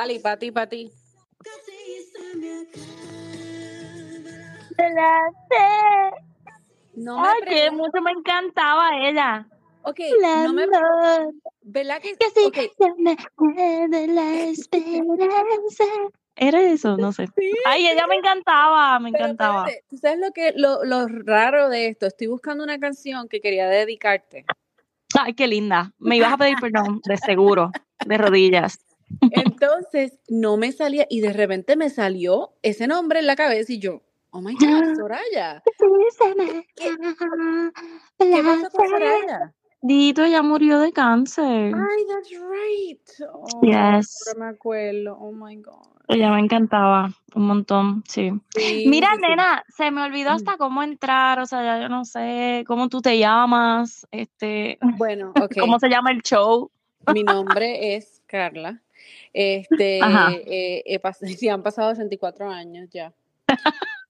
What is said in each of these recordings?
Dale, para ti, para ti. No me Ay, que mucho me encantaba ella. Ok, no me... ¿Verdad que...? Que sí, ok, se me mueve la esperanza. ¿Era eso? No sé. Ay, ella me encantaba, me pero encantaba. espérate, ¿Tú sabes lo, que, lo, lo raro de esto? Estoy buscando una canción que quería dedicarte. Ay, qué linda. Me ibas a pedir perdón, de seguro, de rodillas. Entonces, no me salía y de repente me salió ese nombre en la cabeza y yo, oh my God, Soraya. ¿Qué pasó con Soraya? Dito ya murió de cáncer. Ay, that's right. Oh, Yes. me acuerdo. Oh my God. Ella me encantaba un montón, sí. Sí, Mira, sí, nena, se me olvidó hasta cómo entrar, o sea, ya yo no sé cómo tú te llamas, este, Bueno, ok. cómo se llama el show. Mi nombre es Carla. Este, eh, he pas- sí, han pasado 64 años ya.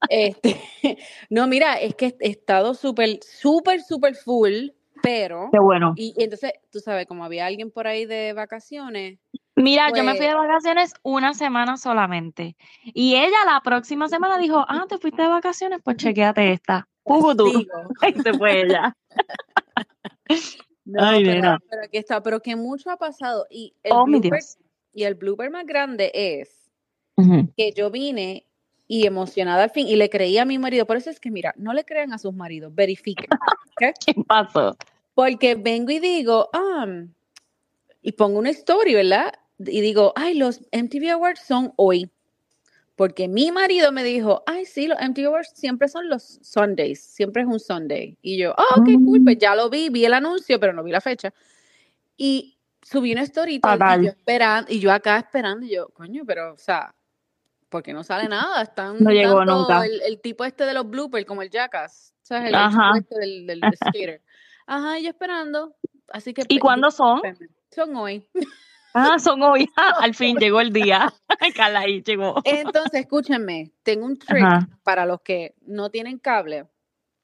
Este, no, mira, es que he estado súper, súper, súper full, pero, Qué bueno. y, y entonces, tú sabes, como había alguien por ahí de vacaciones, Mira, yo me fui Pues- de vacaciones una semana solamente. Y ella la próxima semana dijo, ah, te fuiste de vacaciones, pues chequéate esta. Y se fue ella. no, Ay, pero, pero aquí está, pero que mucho ha pasado, y el Oh, mi Dios. Y el blooper más grande es Ujú. que yo vine y emocionada al fin, y le creí a mi marido, por eso es que, mira, no le crean a sus maridos, verifiquen. ¿ok? ¿Qué pasó? Porque vengo y digo, ah, y pongo una story, ¿verdad? Y digo, ay, los MTV Awards son hoy. Porque mi marido me dijo, ay, sí, los MTV Awards siempre son los Sundays, siempre es un Sunday. Y yo, ah, ok, cool, Mm. pues ya lo vi, vi el anuncio, pero no vi la fecha. Y subí una story y yo esperando, y yo acá esperando, y yo, coño, pero, o sea, porque no sale nada, están No llegó nunca. El, el tipo este de los bloopers, como el Jackass, ¿sabes? El, el Ajá. este del, del, del skater. Ajá, y yo esperando, así que... ¿Y cuándo son? Son hoy. Ah, son hoy. Al fin llegó el día. Carla ahí llegó. Entonces, escúchenme, tengo un trick Ajá. para los que no tienen cable.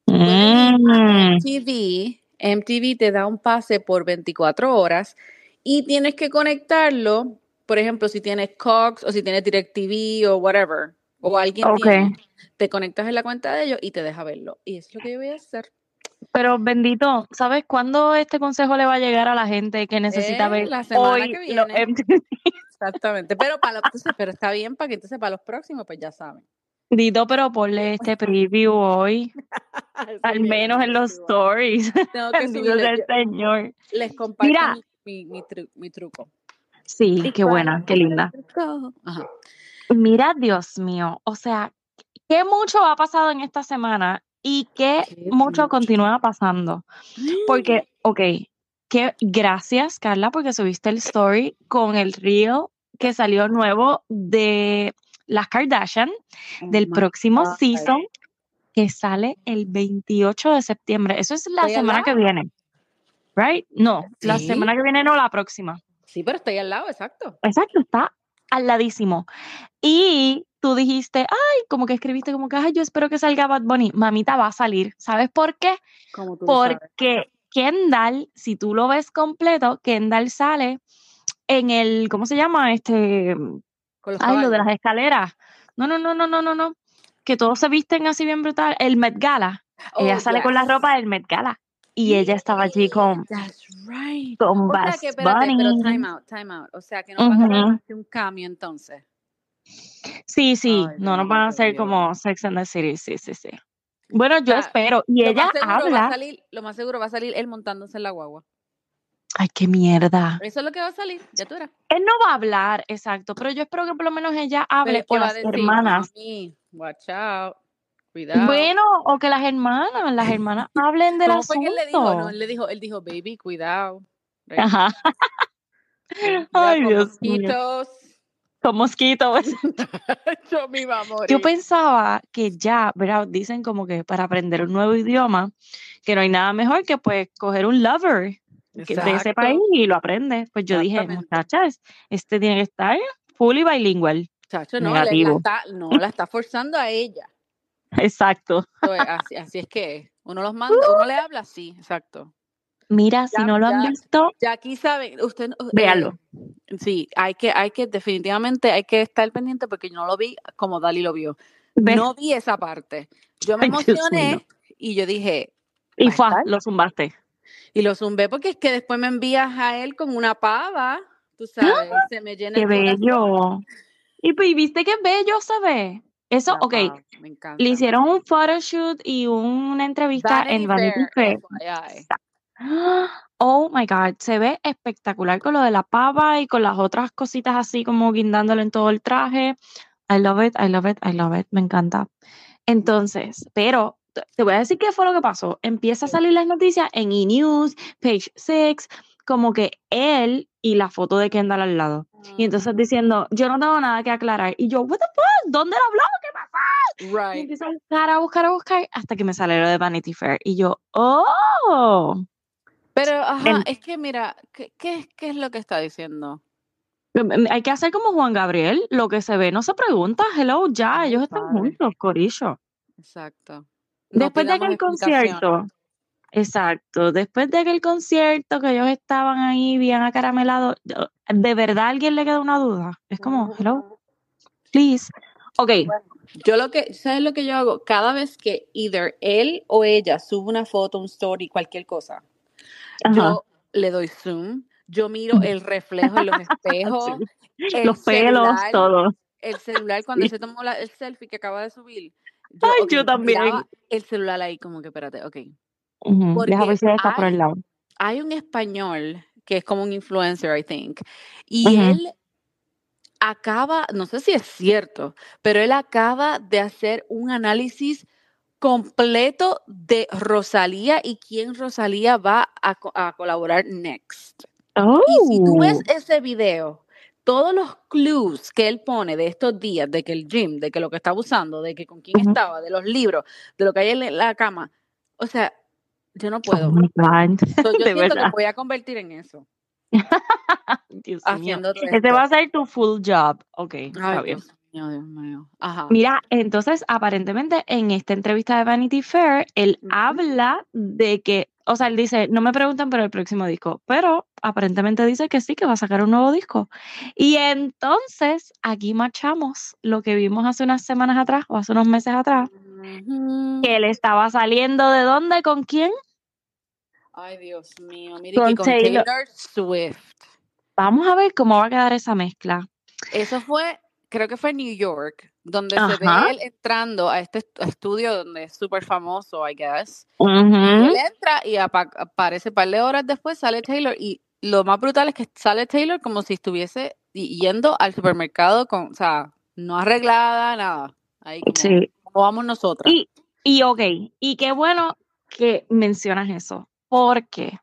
Mm. MTV, MTV te da un pase por 24 horas y tienes que conectarlo, por ejemplo, si tienes Cox o si tienes DirecTV o whatever, o alguien Ok. tiene, te conectas en la cuenta de ellos y te deja verlo. Y es lo que yo voy a hacer. Pero bendito, ¿sabes cuándo este consejo le va a llegar a la gente que necesita Eh, ver la semana hoy que viene. MTV? Exactamente. Pero para los- entonces, pero está bien para que entonces para los próximos, pues ya saben. Dito, pero ponle este preview hoy, al menos en los stories. Tengo que Bendito sea el Señor. Les comparto Mira. mi, mi, mi tru- mi truco. Sí, qué buena, qué linda. Ajá. Mira, Dios mío, o sea, qué mucho ha pasado en esta semana y qué Qué mucho mucho. continúa pasando. Porque, ok, que gracias, Carla, porque subiste el story con el reel que salió nuevo de las Kardashian Oh del próximo God. season que sale el 28 de septiembre. Eso es la semana que viene. Right? No, la semana que viene no, la próxima. Sí, pero estoy al lado, exacto. Exacto, está al ladísimo. Y tú dijiste, ay, como que escribiste como que, ay, yo espero que salga Bad Bunny. Mamita va a salir. ¿Sabes por qué? Como tú. Porque Kendall, si tú lo ves completo, Kendall sale en el, ¿cómo se llama? Este, ay, lo de las escaleras. No, no, no, no, no, no, no. Que todos se visten así bien brutal. El Met Gala. ella Oh, sale con la ropa del Met Gala. Y ella estaba allí con, That's right. con O sea que, espérate, pero Bunny. time out, time out. O sea que no van a Ujú. hacer un cambio entonces. Sí, sí, Ay, no nos van a hacer como Sex and the City, sí, sí, sí. Bueno, yo sea, espero. Y ella seguro va a habla. salir, lo más seguro va a salir él montándose en la guagua. Ay, qué mierda. Eso es lo que va a salir, ya tú eras. Él no va a hablar, exacto, pero yo espero que por lo menos ella Pero hable o las decir, hermanas. watch out, cuidado. Bueno, o que las hermanas, las hermanas hablen ¿Cómo fue que él le dijo? No, asunto. él le dijo, él dijo, baby, cuidado. Ajá. Cuidado Ay, con Dios mío. mosquitos. Con mosquitos. Yo me iba a morir. Yo pensaba que ya, ¿verdad? Dicen como que para aprender un nuevo idioma, que no hay nada mejor que pues coger un lover que- de ese país y lo aprende. Pues yo dije, muchachas, este tiene que estar fully bilingual. Chacho, no, la está, no, la está forzando a ella. Exacto. Así, así es que uno los manda, uno le habla así, exacto. Mira, si no lo han visto, Ya aquí saben, usted, eh, Véalo. Sí, hay que, hay que, definitivamente hay que estar pendiente porque yo no lo vi como Dali lo vio. ¿Ves? No vi esa parte. Yo me emocioné y yo dije, Y ¿Va a fue, lo zumbaste. y lo zumbé porque es que después me envías a él con una pava, tú sabes, se me llena ¡Qué el bello! Y pues, ¿viste qué bello se ve? Eso, ok, me encanta. le hicieron un photoshoot y una entrevista en Vanity Fair. Oh my God, se ve espectacular con lo de la pava y con las otras cositas así como guindándole en todo el traje. I love it, I love it, I love it, me encanta. Entonces, pero te te voy a decir qué fue lo que pasó. Empieza a salir las noticias en E! News, Page 6, como que él y la foto de Kendall al lado. Y entonces diciendo, yo no tengo nada que aclarar. Y yo, what the fuck, ¿dónde lo habló? ¿Qué pasa? Y Right. empiezo a buscar, a buscar, a buscar, hasta que me sale lo de Vanity Fair. Y yo, oh. Pero, ajá, En- es que mira, ¿qué, qué, qué es lo que está diciendo? Mm, Hay que hacer como Juan Gabriel, lo que se ve no se pregunta, hello, ya, ellos están padre. juntos, Corillo. Exacto. No Después de aquel concierto, exacto, después de aquel concierto que ellos estaban ahí bien acaramelados, ¿de verdad a alguien le queda una duda? Es como, hello, please. Ok, Yo lo que, ¿sabes lo que yo hago? Cada vez que either él o ella sube una foto, un story, cualquier cosa, ajá, yo le doy zoom, yo miro el reflejo en los espejos, sí, los pelos, todo. el celular cuando Sí. se tomó la- el selfie que acaba de subir. Ay, yo también. El celular ahí como que, espérate, ok. Porque Deja ver si está por hay- el lado. hay un español que es como un influencer, I think, y Ujú. él acaba, no sé si es cierto, pero él acaba de hacer un análisis completo de Rosalía y quién Rosalía va a, co- a colaborar next. Y si tú ves Oh, ese video, todos los clues que él pone de estos días, de que el gym, de que lo que está usando, de que con quién Ujú. estaba, de los libros, de lo que hay en la cama, o sea, yo no puedo. So, yo de siento que verdad. voy a convertir en eso, esto. va a ser tu full job. Ok, está Ay, bien. Dios mío, Dios mío. Ajá. Mira, entonces aparentemente en esta entrevista de Vanity Fair, él habla de que, o sea, él dice, no me preguntan por el próximo disco, pero aparentemente dice que sí, que va a sacar un nuevo disco. Y entonces aquí marchamos lo que vimos hace unas semanas atrás o hace unos meses atrás, Que él estaba saliendo de dónde, con quién. Ay, Dios mío. Mire Con que con Taylor. Taylor Swift. Vamos a ver cómo va a quedar esa mezcla. Eso fue, creo que fue en New York, donde se ve él entrando a este est- estudio donde es súper famoso, I guess. Y Ujú. él entra y apa- aparece un par de horas después, sale Taylor. Y lo más brutal es que sale Taylor como si estuviese yendo al supermercado con, o sea, no arreglada, nada. Ahí como, Sí. Como vamos nosotras. Y, y ok, y qué bueno que mencionas eso, porque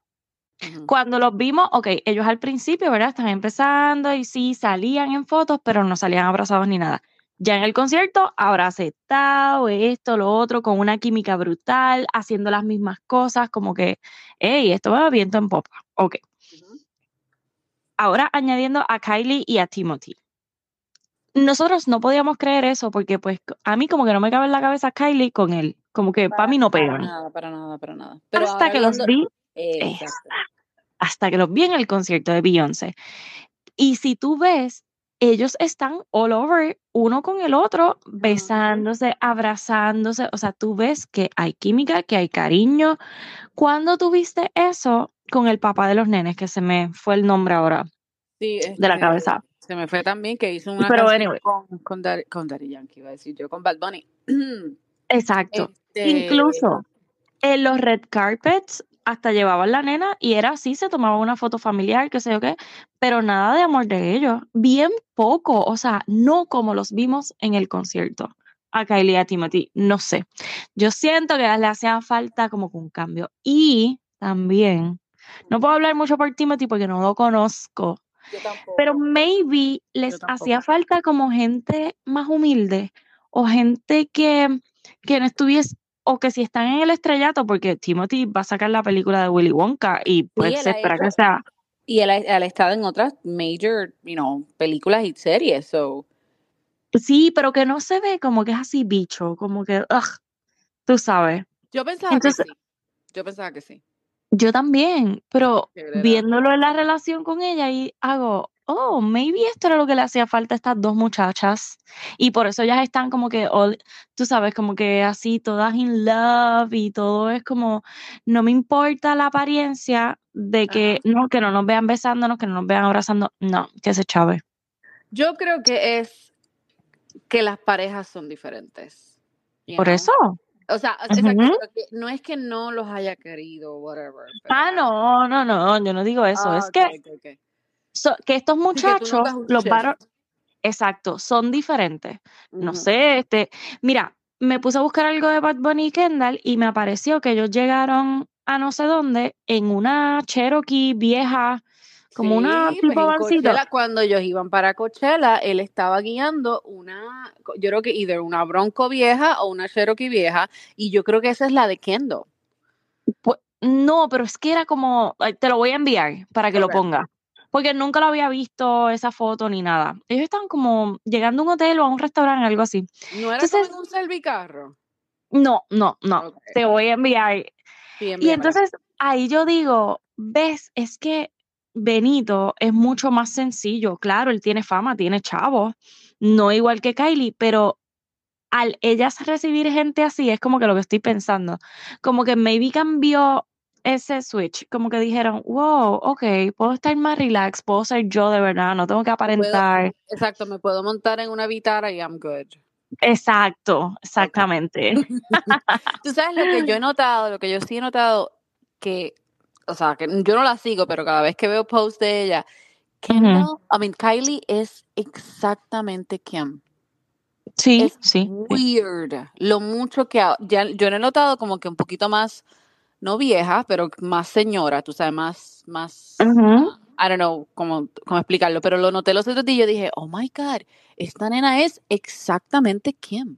cuando los vimos, ok, ellos al principio, ¿verdad? Están empezando y sí, salían en fotos, pero no salían abrazados ni nada. Ya en el concierto, abracetado, esto, lo otro, con una química brutal, haciendo las mismas cosas, como que, hey, esto va viento en popa. Ok. Ahora añadiendo a Kylie y a Timothy. Nosotros no podíamos creer eso porque pues a mí como que no me cabe en la cabeza Kylie con él, como que para mí no Para pegan. nada, para nada, para nada. Pero Hasta que los vi hasta que los vi en el concierto de Beyoncé. Y si tú ves, ellos están all over, uno con el otro, besándose, abrazándose. O sea, tú ves que hay química, que hay cariño. ¿Cuándo tuviste eso con el papá de los nenes, que se me fue el nombre ahora Sí, de la este, cabeza? Se me fue también que hizo una Pero canción anyway. con, con, Daddy, con Daddy Yankee, iba a decir yo, con Bad Bunny. Exacto. Este, Incluso en los red carpets hasta llevaban la nena y era así, se tomaba una foto familiar, qué sé yo qué, pero nada de amor de ellos. Bien poco, o sea, no como los vimos en el concierto. A Kylie y a Timothy, no sé. Yo siento que le hacía falta como que un cambio. Y también, no puedo hablar mucho por Timothy porque no lo conozco, Yo tampoco. pero maybe les hacía falta como gente más humilde o gente que, que no estuviese, o que si están en el estrellato, porque Timothy va a sacar la película de Willy Wonka y pues se espera que sea. Y él, ha- él ha estado en otras major, you know, películas y series, so. Sí, pero que no se ve como que es así bicho, como que, ugh, tú sabes. Yo pensaba Entonces- que sí. Yo pensaba que sí. Yo también, pero viéndolo en la relación con ella y hago, oh, maybe esto era lo que le hacía falta a estas dos muchachas. Y por eso ellas están como que, all- tú sabes, como que así, todas in love y todo es como, no me importa la apariencia de que, no, que no nos vean besándonos, que no nos vean abrazando, no, que se chave. Yo creo que es que las parejas son diferentes. Por eso. O sea, no es que no los haya querido, whatever. pero- Ah, no, no, no, yo no digo eso. Ah, es que, so- que estos muchachos, los varones, exacto, son diferentes. No sé, este, mira, me puse a buscar algo de Bad Bunny y Kendall y me apareció que ellos llegaron a no sé dónde en una Cherokee vieja, como una tipo pues. Coachella, cuando ellos iban para Coachella, él estaba guiando una, yo creo que either una Bronco vieja o una Cherokee vieja, y yo creo que esa es la de Kendo. Pues, no, pero es que era como, te lo voy a enviar para que lo Ok. pongas. Porque nunca lo había visto esa foto ni nada. Ellos estaban como llegando a un hotel o a un restaurante, algo así. ¿No era Entonces- como un servicarro? No, no, no. Te voy a enviar. Sí, Y entonces ahí yo digo, ves, es que Benito es mucho más sencillo. Claro, él tiene fama, tiene chavos, no igual que Kylie, pero al ellas recibir gente así, es como que lo que estoy pensando, como que maybe cambió ese switch, como que dijeron, wow, ok, puedo estar más relax, puedo ser yo de verdad, no tengo que aparentar. Exacto, me puedo montar en una vitara y I'm good. Exacto, exactamente. Tú sabes lo que yo he notado, lo que yo sí he notado, que, o sea, que yo no la sigo, pero cada vez que veo posts de ella, Kendall, I mean, Kylie es exactamente Kim. Sí, Es sí. weird. Lo mucho que ya yo no he notado como que un poquito más, no vieja, pero más señora, tú sabes, más, más, Ujú. I don't know cómo, cómo explicarlo, pero lo noté los otros días y yo dije, oh my God, esta nena es exactamente Kim.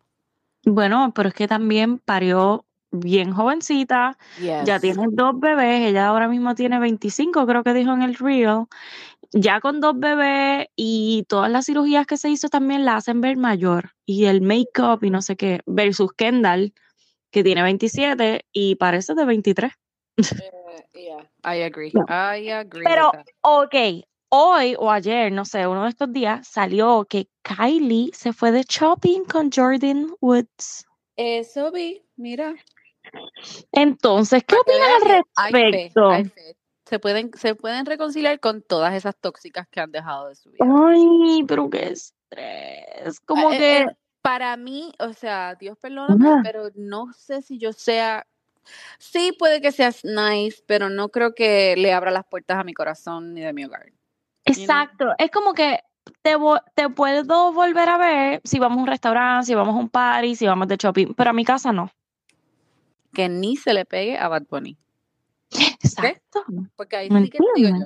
Bueno, pero es que también parió bien jovencita, ya tiene dos bebés, ella ahora mismo tiene 25, creo que dijo en el reel, ya con dos bebés y todas las cirugías que se hizo también la hacen ver mayor y el make-up y no sé qué, versus Kendall, que tiene 27 y parece de 23. Eh, yeah, I agree. I agree. Pero, ok, hoy o ayer, no sé, uno de estos días salió que Kylie se fue de shopping con Jordan Woods. Eso vi, mira. Entonces, ¿qué opinas al que hay fe, respecto? hay fe. Se pueden, se pueden reconciliar con todas esas tóxicas que han dejado de su vida. Ay, pero qué estrés. Como Eh, que, eh, para mí, o sea, Dios perdóname, Ajá. pero no sé si yo sea, sí puede que seas nice, pero no creo que le abra las puertas a mi corazón ni de mi hogar. exacto, es como que te, te puedo volver a ver si vamos a un restaurante, si vamos a un party, si vamos de shopping, pero a mi casa no. Que ni se le pegue a Bad Bunny. Exacto. Porque ahí ¿Me sí que te digo yo.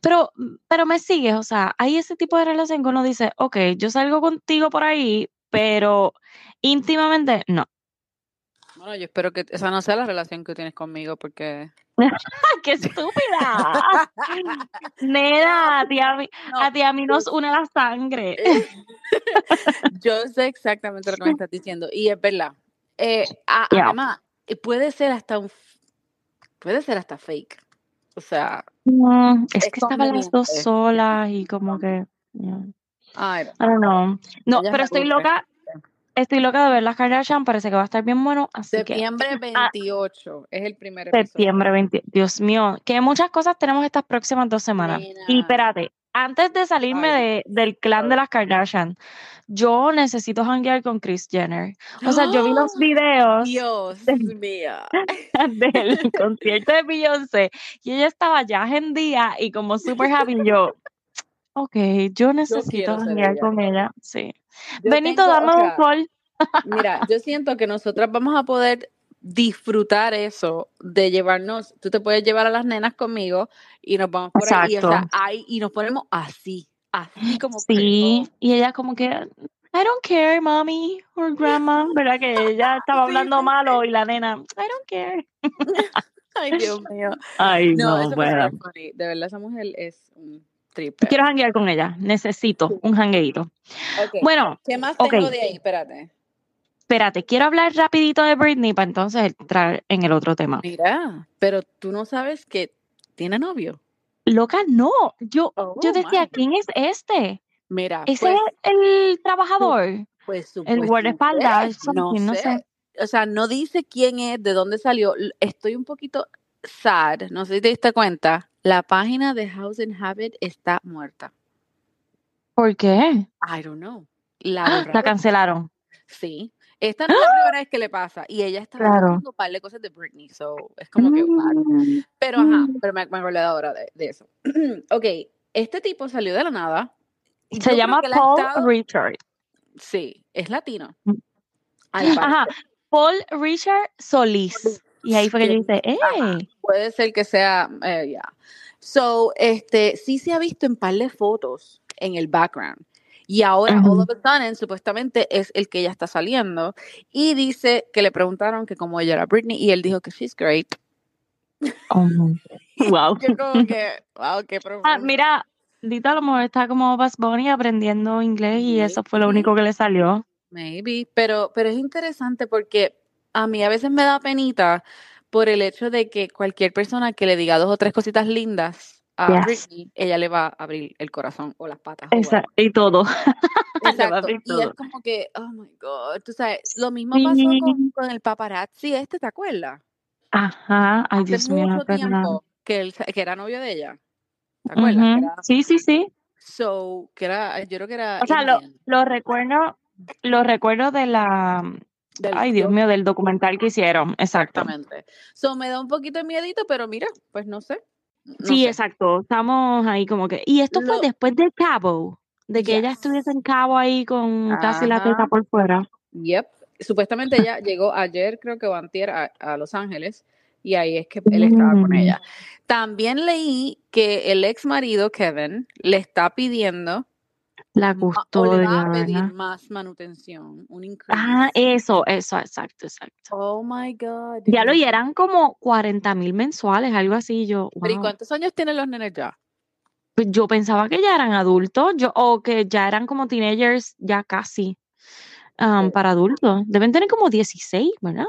Pero, pero me sigues, o sea, hay ese tipo de relación que uno dice, ok, yo salgo contigo por ahí, pero íntimamente no. Bueno, yo espero que esa no sea la relación que tienes conmigo, porque ¡Qué estúpida! Nena, a ti a mí, No, a ti a mí nos une la sangre. yo sé exactamente lo que me estás diciendo. Y es verdad. Eh, a- Yeah. Además, eh, puede ser hasta un puede ser hasta fake. O sea, Mm, es Es que estaban las dos solas y como que, yeah. I don't know. No, Ellas pero estoy loca, estoy loca de ver las Kardashian, parece que va a estar bien bueno, así que septiembre 28 es el primer episodio. septiembre 20, Dios mío, que muchas cosas tenemos estas próximas dos semanas. Y espérate, antes de salirme de, del clan de las Kardashian, yo necesito hanguear con Kris Jenner. O sea, yo vi los videos Dios de- mío. del concierto de Beyoncé y ella estaba ya agendía y como súper happy yo. Ok, yo necesito hanguear con ella, sí. Yo Benito, tengo, o dame un call. Mira, yo siento que nosotras vamos a poder disfrutar eso de llevarnos, tú te puedes llevar a las nenas conmigo y nos vamos por ahí y, o sea, Exacto. ahí, y nos ponemos así, así como Sí, cripple. y ella como que, I don't care, mommy or grandma, ¿verdad? Que ella estaba hablando malo y la nena, I don't care. Ay, Dios mío. Ay, No, bueno. De verdad, esa mujer es un triple. Quiero hanguear con ella, necesito un hangueito. Bueno, ¿Qué más tengo de ahí? Espérate. Espérate, quiero hablar rapidito de Britney para entonces entrar en el otro tema. Mira, pero tú no sabes que tiene novio. Loca, no. Yo, Oh, yo decía, my. ¿quién es este? Mira, ¿Ese pues, es el trabajador? pues El supuestamente, guardaespaldas, no no sé. sé. O sea, no dice quién es, de dónde salió. Estoy un poquito sad. No sé si te diste cuenta. La página de House and Habit está muerta. ¿Por qué? I don't know. La ¡Ah! La cancelaron. Sí. Esta no es la primera vez que le pasa. Y ella estaba Claro. diciendo un par de cosas de Britney. So, es como que? Mm, Pero ajá, mm. pero me, me acordé ahora de, de eso. ok, este tipo salió de la nada. yo Se llama Paul estado- Richard. Sí, es latino. Mm. Ajá. Paul Richard Solís. Y ahí fue que yo dije, Ajá. ¡eh! Puede ser que sea, eh, ya. So, este, sí se ha visto en par de fotos en el background. Y ahora, all of a sudden, supuestamente es el que ella está saliendo. Y dice que le preguntaron que como ella era Britney, y él dijo que she's great. Oh, wow. Yo como que, wow, qué Ah, profundo. mira, Dito a lo mejor está como Buzz Bunny aprendiendo inglés y eso fue lo único que le salió. Maybe, pero, pero es interesante porque a mí a veces me da penita por el hecho de que cualquier persona que le diga dos o tres cositas lindas a Yes. Britney, ella le va a abrir el corazón o las patas. o Esa- whatever. y todo. Exacto. Y es como que, oh my God, tú sabes, lo mismo pasó con, el paparazzi este, ¿te acuerdas? Ajá, ay Hace Dios mío, tiempo que, él, que era novio de ella. ¿Te acuerdas? Era, Sí, sí, sí. so, que era, yo creo que era O sea, lo, lo recuerdo, lo recuerdo de la, del ay Dios mío, del documental que hicieron, exacto. Exactamente. So, me da un poquito de miedito, pero mira, pues no sé. No Sí, sé. exacto, estamos ahí como que, y esto fue Lo- después de Cabo, de que ella estuviese en Cabo ahí con casi la teta por fuera. Yep. Supuestamente ella llegó ayer, creo que o antier, a, a Los Ángeles, y ahí es que él estaba con Mm. ella. También leí que el ex marido, Kevin, le está pidiendo La ma- o le custodia, va a pedir ¿verdad? más manutención, un Ah, eso, eso, exacto, exacto. Oh my God. Ya lo y eran como 40 mil mensuales, algo así. Yo, Pero ¿y cuántos años tienen los nenes ya? Pues yo pensaba que ya eran adultos, yo, o que ya eran como teenagers, ya casi um, para adultos. Deben tener como 16, ¿verdad?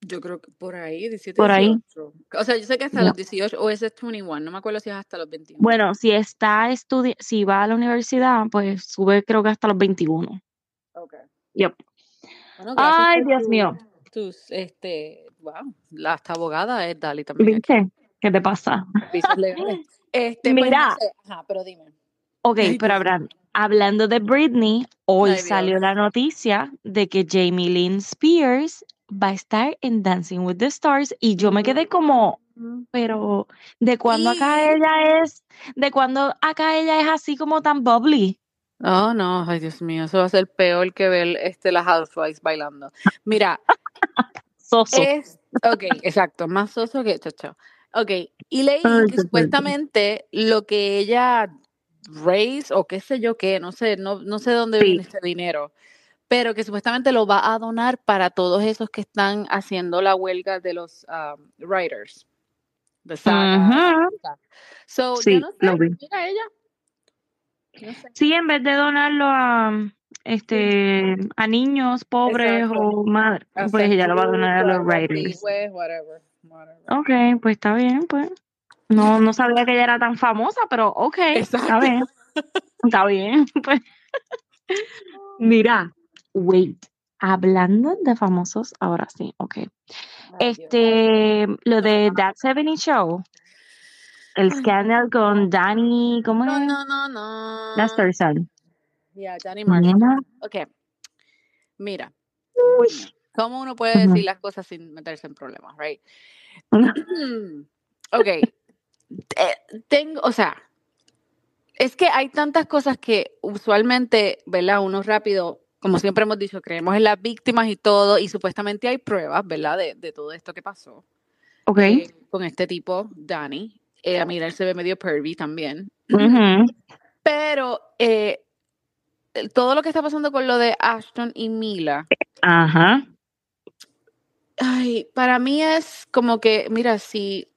Yo creo que por ahí, 17, Por ahí. 18. O sea, yo sé que hasta los 18, o ese es 21, no me acuerdo si es hasta los 21. Bueno, si está estudi si va a la universidad, pues sube creo que hasta los 21. Okay. Yep. Bueno, Ay, Dios tu- mío. tus, este, wow, la hasta abogada es Dali también aquí, ¿Viste? ¿Qué te pasa? Este, pues no Mira, sé, ajá, pero dime. ok, pero Dios mío. hablan- hablando de Britney, hoy Ay, salió la noticia de que Jamie Lynn Spears va a estar en Dancing with the Stars y yo me quedé como, pero ¿de cuándo acá Y, ella es, de cuándo acá ella es así como tan bubbly? oh no, ay Dios mío, eso va a ser peor que ver este, las Housewives bailando. Mira, Soso. es, ok, exacto, más soso que chacho. Ok, y leí que supuestamente lo que ella raise o qué sé yo qué, no sé, no, no sé dónde viene Sí. este dinero, pero que supuestamente lo va a donar para todos esos que están haciendo la huelga de los um, writers, de saga. So, yo Sí, no sé, lo vi. mira ella, no sé. Sí, en vez de donarlo a este a niños pobres Exacto. o madres, pues ella lo va a donar a los writers. Whatever, whatever. Ok, pues está bien, pues. No, no sabía que ella era tan famosa, pero ok, está bien, está bien. Pues. Mira, wait, hablando de famosos, ahora sí, ok. Este, lo de. That 70 Show, el Ay, scandal con Danny, ¿cómo No, es? no, no, no. Masterson. Yeah, Danny. Nena. Ok, mira, Uy. ¿cómo uno puede decir las cosas sin meterse en problemas, right? Ok, eh, tengo, o sea, es que hay tantas cosas que usualmente, ¿verdad? Uno rápido, como siempre hemos dicho, creemos en las víctimas y todo, y supuestamente hay pruebas, ¿verdad? De, de todo esto que pasó Ok. eh, con este tipo, Danny. Eh, a mí él se ve medio pervy también. Ujú. Pero eh, todo lo que está pasando con lo de Ashton y Mila, Ajá. ay, para mí es como que, mira, si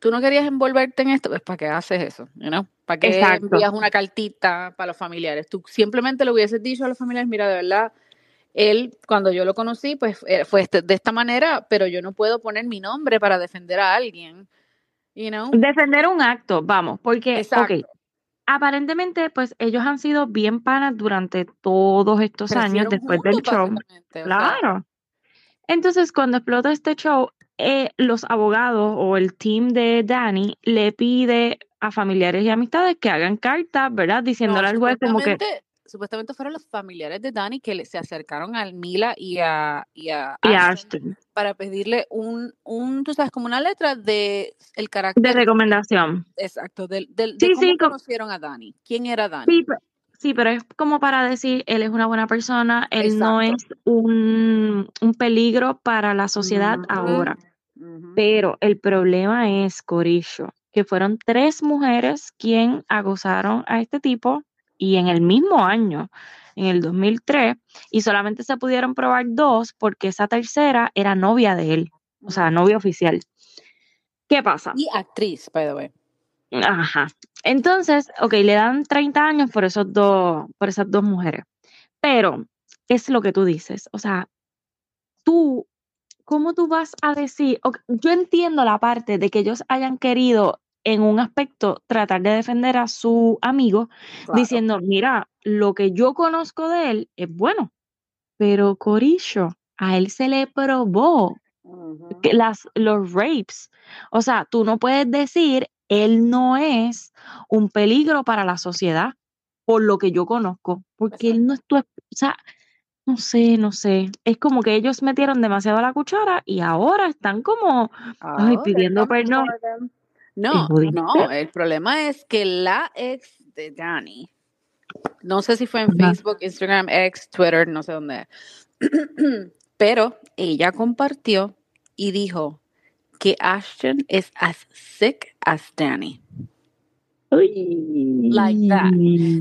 tú no querías envolverte en esto, pues ¿para qué haces eso? You know? ¿Para qué Exacto. envías una cartita para los familiares? Tú simplemente le hubieses dicho a los familiares, mira, de verdad, él, cuando yo lo conocí, pues eh, fue este- de esta manera, pero yo no puedo poner mi nombre para defender a alguien. you know. Defender un acto, vamos, porque, Exacto. ok, aparentemente, pues ellos han sido bien panas durante todos estos años después del show. sea, Claro. Entonces, cuando explota este show, eh, los abogados o el team de Danny le pide a familiares y amistades que hagan cartas, ¿verdad? no, Diciéndole al juez como que, supuestamente, fueron los familiares de Danny que se acercaron a Mila y a, y a y Ashton Ashton, para pedirle un, un, tú sabes, como una letra de el de carácter recomendación. exacto, del, del, de Sí, cómo sí, conocieron a Danny. ¿Quién era Danny? sí, pe- sí, pero es como para decir, él es una buena persona, él no es un, un peligro para la sociedad ahora. Pero el problema es, Corillo, que fueron tres mujeres quien acosaron a este tipo y en el mismo año, en el 2003, y solamente se pudieron probar dos porque esa tercera era novia de él, o sea, novia oficial. ¿Qué pasa? Y actriz, by the way. Ajá. Entonces, ok, le dan 30 años por esos dos, por esas dos mujeres. Pero es lo que tú dices. O sea, tú, ¿cómo tú vas a decir? yo entiendo la parte de que ellos hayan querido en un aspecto tratar de defender a su amigo, Claro. diciendo, mira, lo que yo conozco de él es bueno, pero Corillo, a él se le probó las, los rapes. O sea, tú no puedes decir, él no es un peligro para la sociedad, por lo que yo conozco, porque él no es tu, o sea, no sé, no sé. Es como que ellos metieron demasiado la cuchara y ahora están como, ay, pidiendo perdón. for them. ¿Y No, no, el problema es que la ex de Danny, no sé si fue en. Facebook, Instagram, ex, Twitter, no sé dónde, pero ella compartió y dijo que Ashton es as sick as Danny. Like that.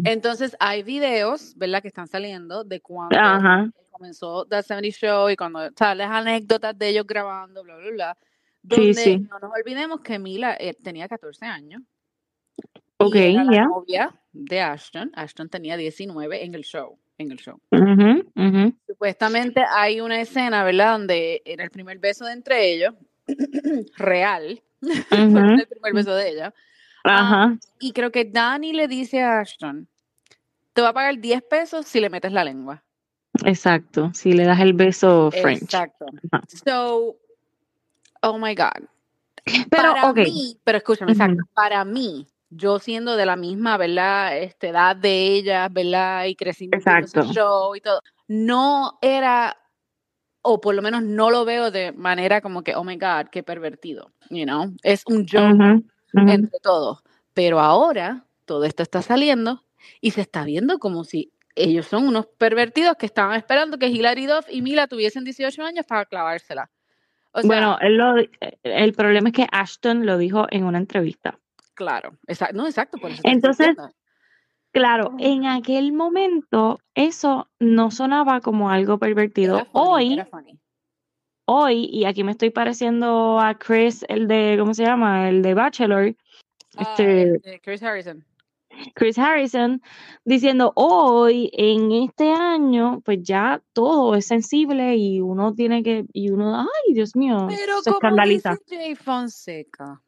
Entonces hay videos, ¿verdad? Que están saliendo de cuando Ajá. comenzó The 70 Show y cuando las anécdotas de ellos grabando, bla, bla, bla. Sí, Donde sí. no nos olvidemos que Mila eh, tenía 14 años Ok, y era la ya. novia de Ashton. Ashton tenía 19 en el show. En el show. Supuestamente hay una escena, ¿verdad? Donde era el primer beso de entre ellos, real, fue Ujú. el primer beso de ella. Ah, Ajá. y creo que Danny le dice a Ashton, te va a pagar 10 pesos si le metes la lengua. Exacto. Si le das el beso French. Exacto. Ajá. So, oh my God. Pero, Para ok. mí, pero escúchame, Ujú. exacto, para mí, yo siendo de la misma, ¿verdad? Este, edad de ella, ¿verdad? Y Exacto. show y todo, no era, o por lo menos no lo veo de manera como que, oh my God, qué pervertido, you know? Es un joke Entre todos. Pero ahora todo esto está saliendo y se está viendo como si ellos son unos pervertidos que estaban esperando que Hilary Duff y Mila tuviesen 18 años para clavársela. O sea, Bueno, él lo- el problema es que Ashton lo dijo en una entrevista. claro, exacto, no, exacto, por eso Entonces, claro, en aquel momento eso no sonaba como algo pervertido. Era funny, Hoy, era funny. Hoy, y aquí me estoy pareciendo a Chris, el de, ¿cómo se llama? El de Bachelor, Ah, este, Chris Harrison. Chris Harrison, diciendo hoy, en este año, pues ya todo es sensible y uno tiene que, y uno, ay, Dios mío, Pero se como escandaliza. dice Jay Fonseca,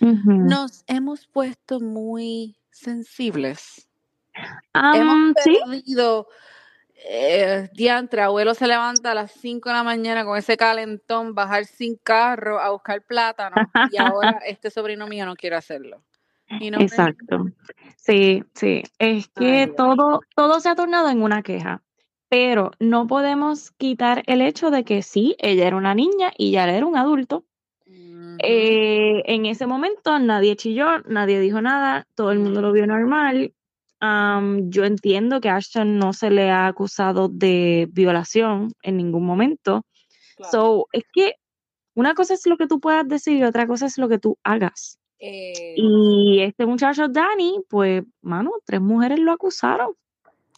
nos hemos puesto muy sensibles. Hemos sí, perdido. Eh, diantre, abuelo se levanta a las 5 de la mañana con ese calentón, bajar sin carro a buscar plátano y ahora este sobrino mío no quiere hacerlo. Mean? exacto. Sí, sí. Es que Ay, todo, todo se ha tornado en una queja. Pero no podemos quitar el hecho de que sí, ella era una niña y ya era un adulto. Eh, en ese momento nadie chilló, nadie dijo nada, todo el mundo lo vio normal. Am, yo entiendo que a Ashton no se le ha acusado de violación en ningún momento. claro. So, es que una cosa es lo que tú puedas decir y otra cosa es lo que tú hagas. Eh, Y este muchacho Danny, pues, mano, tres mujeres lo acusaron.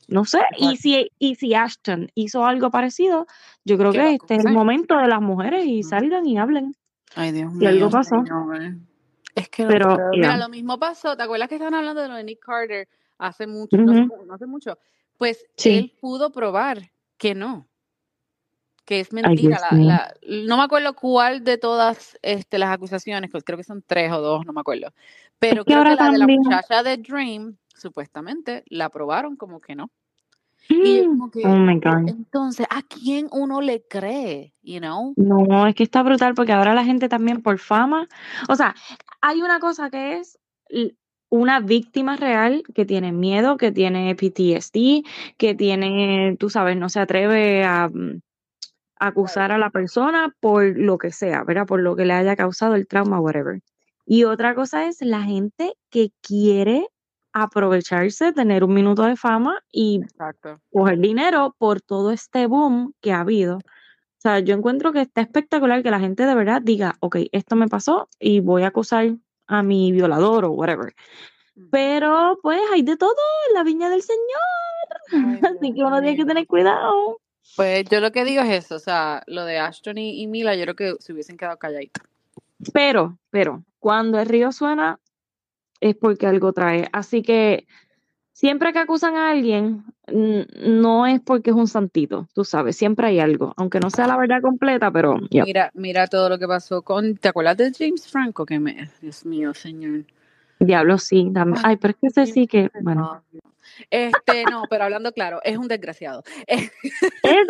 No sé, y si, y si Ashton hizo algo parecido, yo creo que este es el momento de las mujeres y salgan y hablen Ay, Dios si algo mío, pasó. señor. Es que no Pero. Mira, lo mismo pasó. ¿Te acuerdas que estaban hablando de lo de Nick Carter hace mucho? No, Ujú. hace- no hace mucho. Pues Sí, él pudo probar que no, que es mentira. La, la- no me acuerdo cuál de todas este, las acusaciones, pues creo que son tres o dos, no me acuerdo. Pero que creo que ahora la de la también- muchacha de Dream, supuestamente, la aprobaron como que no. Y yo como que, Oh my God. entonces, ¿a quién uno le cree? You know? No, es que está brutal porque ahora la gente también por fama, o sea, hay una cosa que es una víctima real que tiene miedo, que tiene PTSD, que tiene, tú sabes, no se atreve a mm, acusar a la persona por lo que sea, ¿verdad? Por lo que le haya causado el trauma, whatever. Y otra cosa es la gente que quiere aprovecharse, tener un minuto de fama y Exacto. coger dinero por todo este boom que ha habido. O sea, yo encuentro que está espectacular que la gente de verdad diga, ok, esto me pasó y voy a acusar a mi violador o whatever. Pero pues hay de todo en la viña del Señor. Ay, Así que uno tiene que tener cuidado. Pues yo lo que digo es eso, o sea, lo de Ashton y, y Mila, yo creo que se hubiesen quedado calladitos. Pero, pero, cuando el río suena es porque algo trae. Así que siempre que acusan a alguien, no es porque es un santito, tú sabes, siempre hay algo, aunque no sea la verdad completa, pero. Mira, mira todo lo que pasó con, ¿te acuerdas de James Franco? Que me, Dios mío, señor. Diablo, sí. Ay, pero es que ese sí que, bueno, Este, no, pero hablando claro, es un desgraciado. es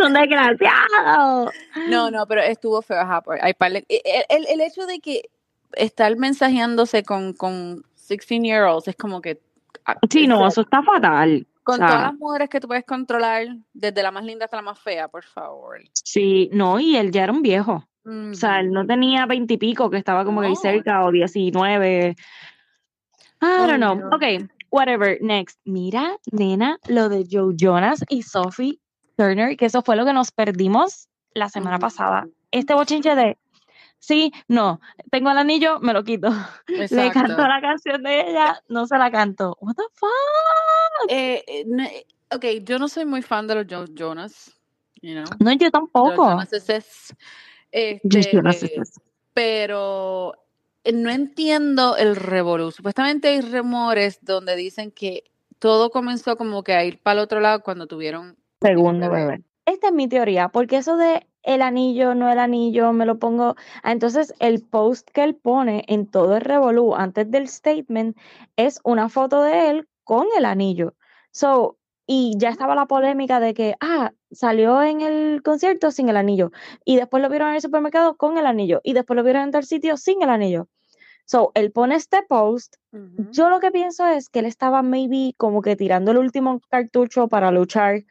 un desgraciado. No, no, pero estuvo feo. Ajá, pues, hay par de- el, el- el hecho de que estar mensajeándose con, con 16 year olds es como que. Ah, Sí, no, eso está fatal. Con o sea, todas las mujeres que tú puedes controlar, desde la más linda hasta la más fea, por favor. Sí, no, y él ya era un viejo. O sea, él no tenía veintipico, que estaba como que ahí No. cerca, o diecinueve. I don't know. Ok, whatever. Next. Mira, nena, lo de Joe Jonas y Sophie Turner, que eso fue lo que nos perdimos la semana pasada. Este bochinche de, sí, no, tengo el anillo, me lo quito. Le canto la canción de ella, no se la canto. What the fuck? Eh, eh, no, eh, ok, yo no soy muy fan de los Joe Jonas, you know. No, yo tampoco. Jonas es, Jonas este, es- pero eh, no entiendo el revolú. Supuestamente hay rumores donde dicen que todo comenzó como que a ir para el otro lado cuando tuvieron Segundo bebé. Esta es mi teoría, porque eso de el anillo, no el anillo, me lo pongo. Ah, Entonces, el post que él pone en todo el revolú antes del statement es una foto de él con el anillo. So, y ya estaba la polémica de que, ah, salió en el concierto sin el anillo, y después lo vieron en el supermercado con el anillo, y después lo vieron en tal sitio sin el anillo. So, él pone este post yo lo que pienso es que él estaba maybe como que tirando el último cartucho para luchar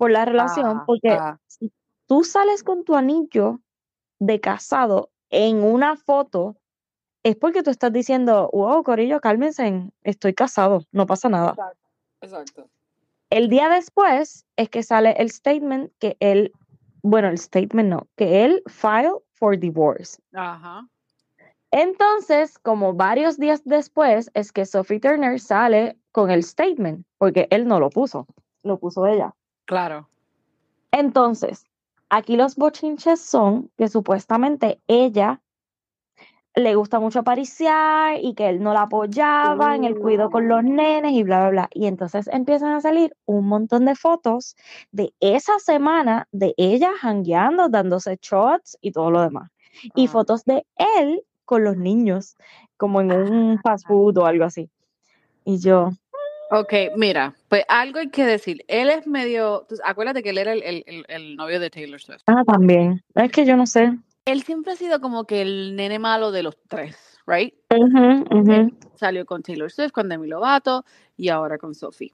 por la relación, Ah, porque ah. si tú sales con tu anillo de casado en una foto, es porque tú estás diciendo, wow, Corillo, cálmense, estoy casado, no pasa nada. Exacto. Exacto. El día después es que sale el statement que él, bueno, el statement no, que él filed for divorce. Ajá. Entonces, como varios días después, es que Sophie Turner sale con el statement, porque él no lo puso, lo puso ella. Claro. Entonces, aquí los bochinches son que supuestamente ella le gusta mucho apariciar y que él no la apoyaba en el cuidado con los nenes y bla, bla, bla. Y entonces empiezan a salir un montón de fotos de esa semana de ella jangueando, dándose shots y todo lo demás. Y Ah. fotos de él con los niños, como en un fast food o algo así. Y yo, Ok, mira, pues algo hay que decir. Él es medio. Acuérdate que él era el, el- el- novio de Taylor Swift. ah, también. Es que yo no sé. Él siempre ha sido como que el nene malo de los tres, ¿right? Él salió con Taylor Swift, con Demi Lovato y ahora con Sophie.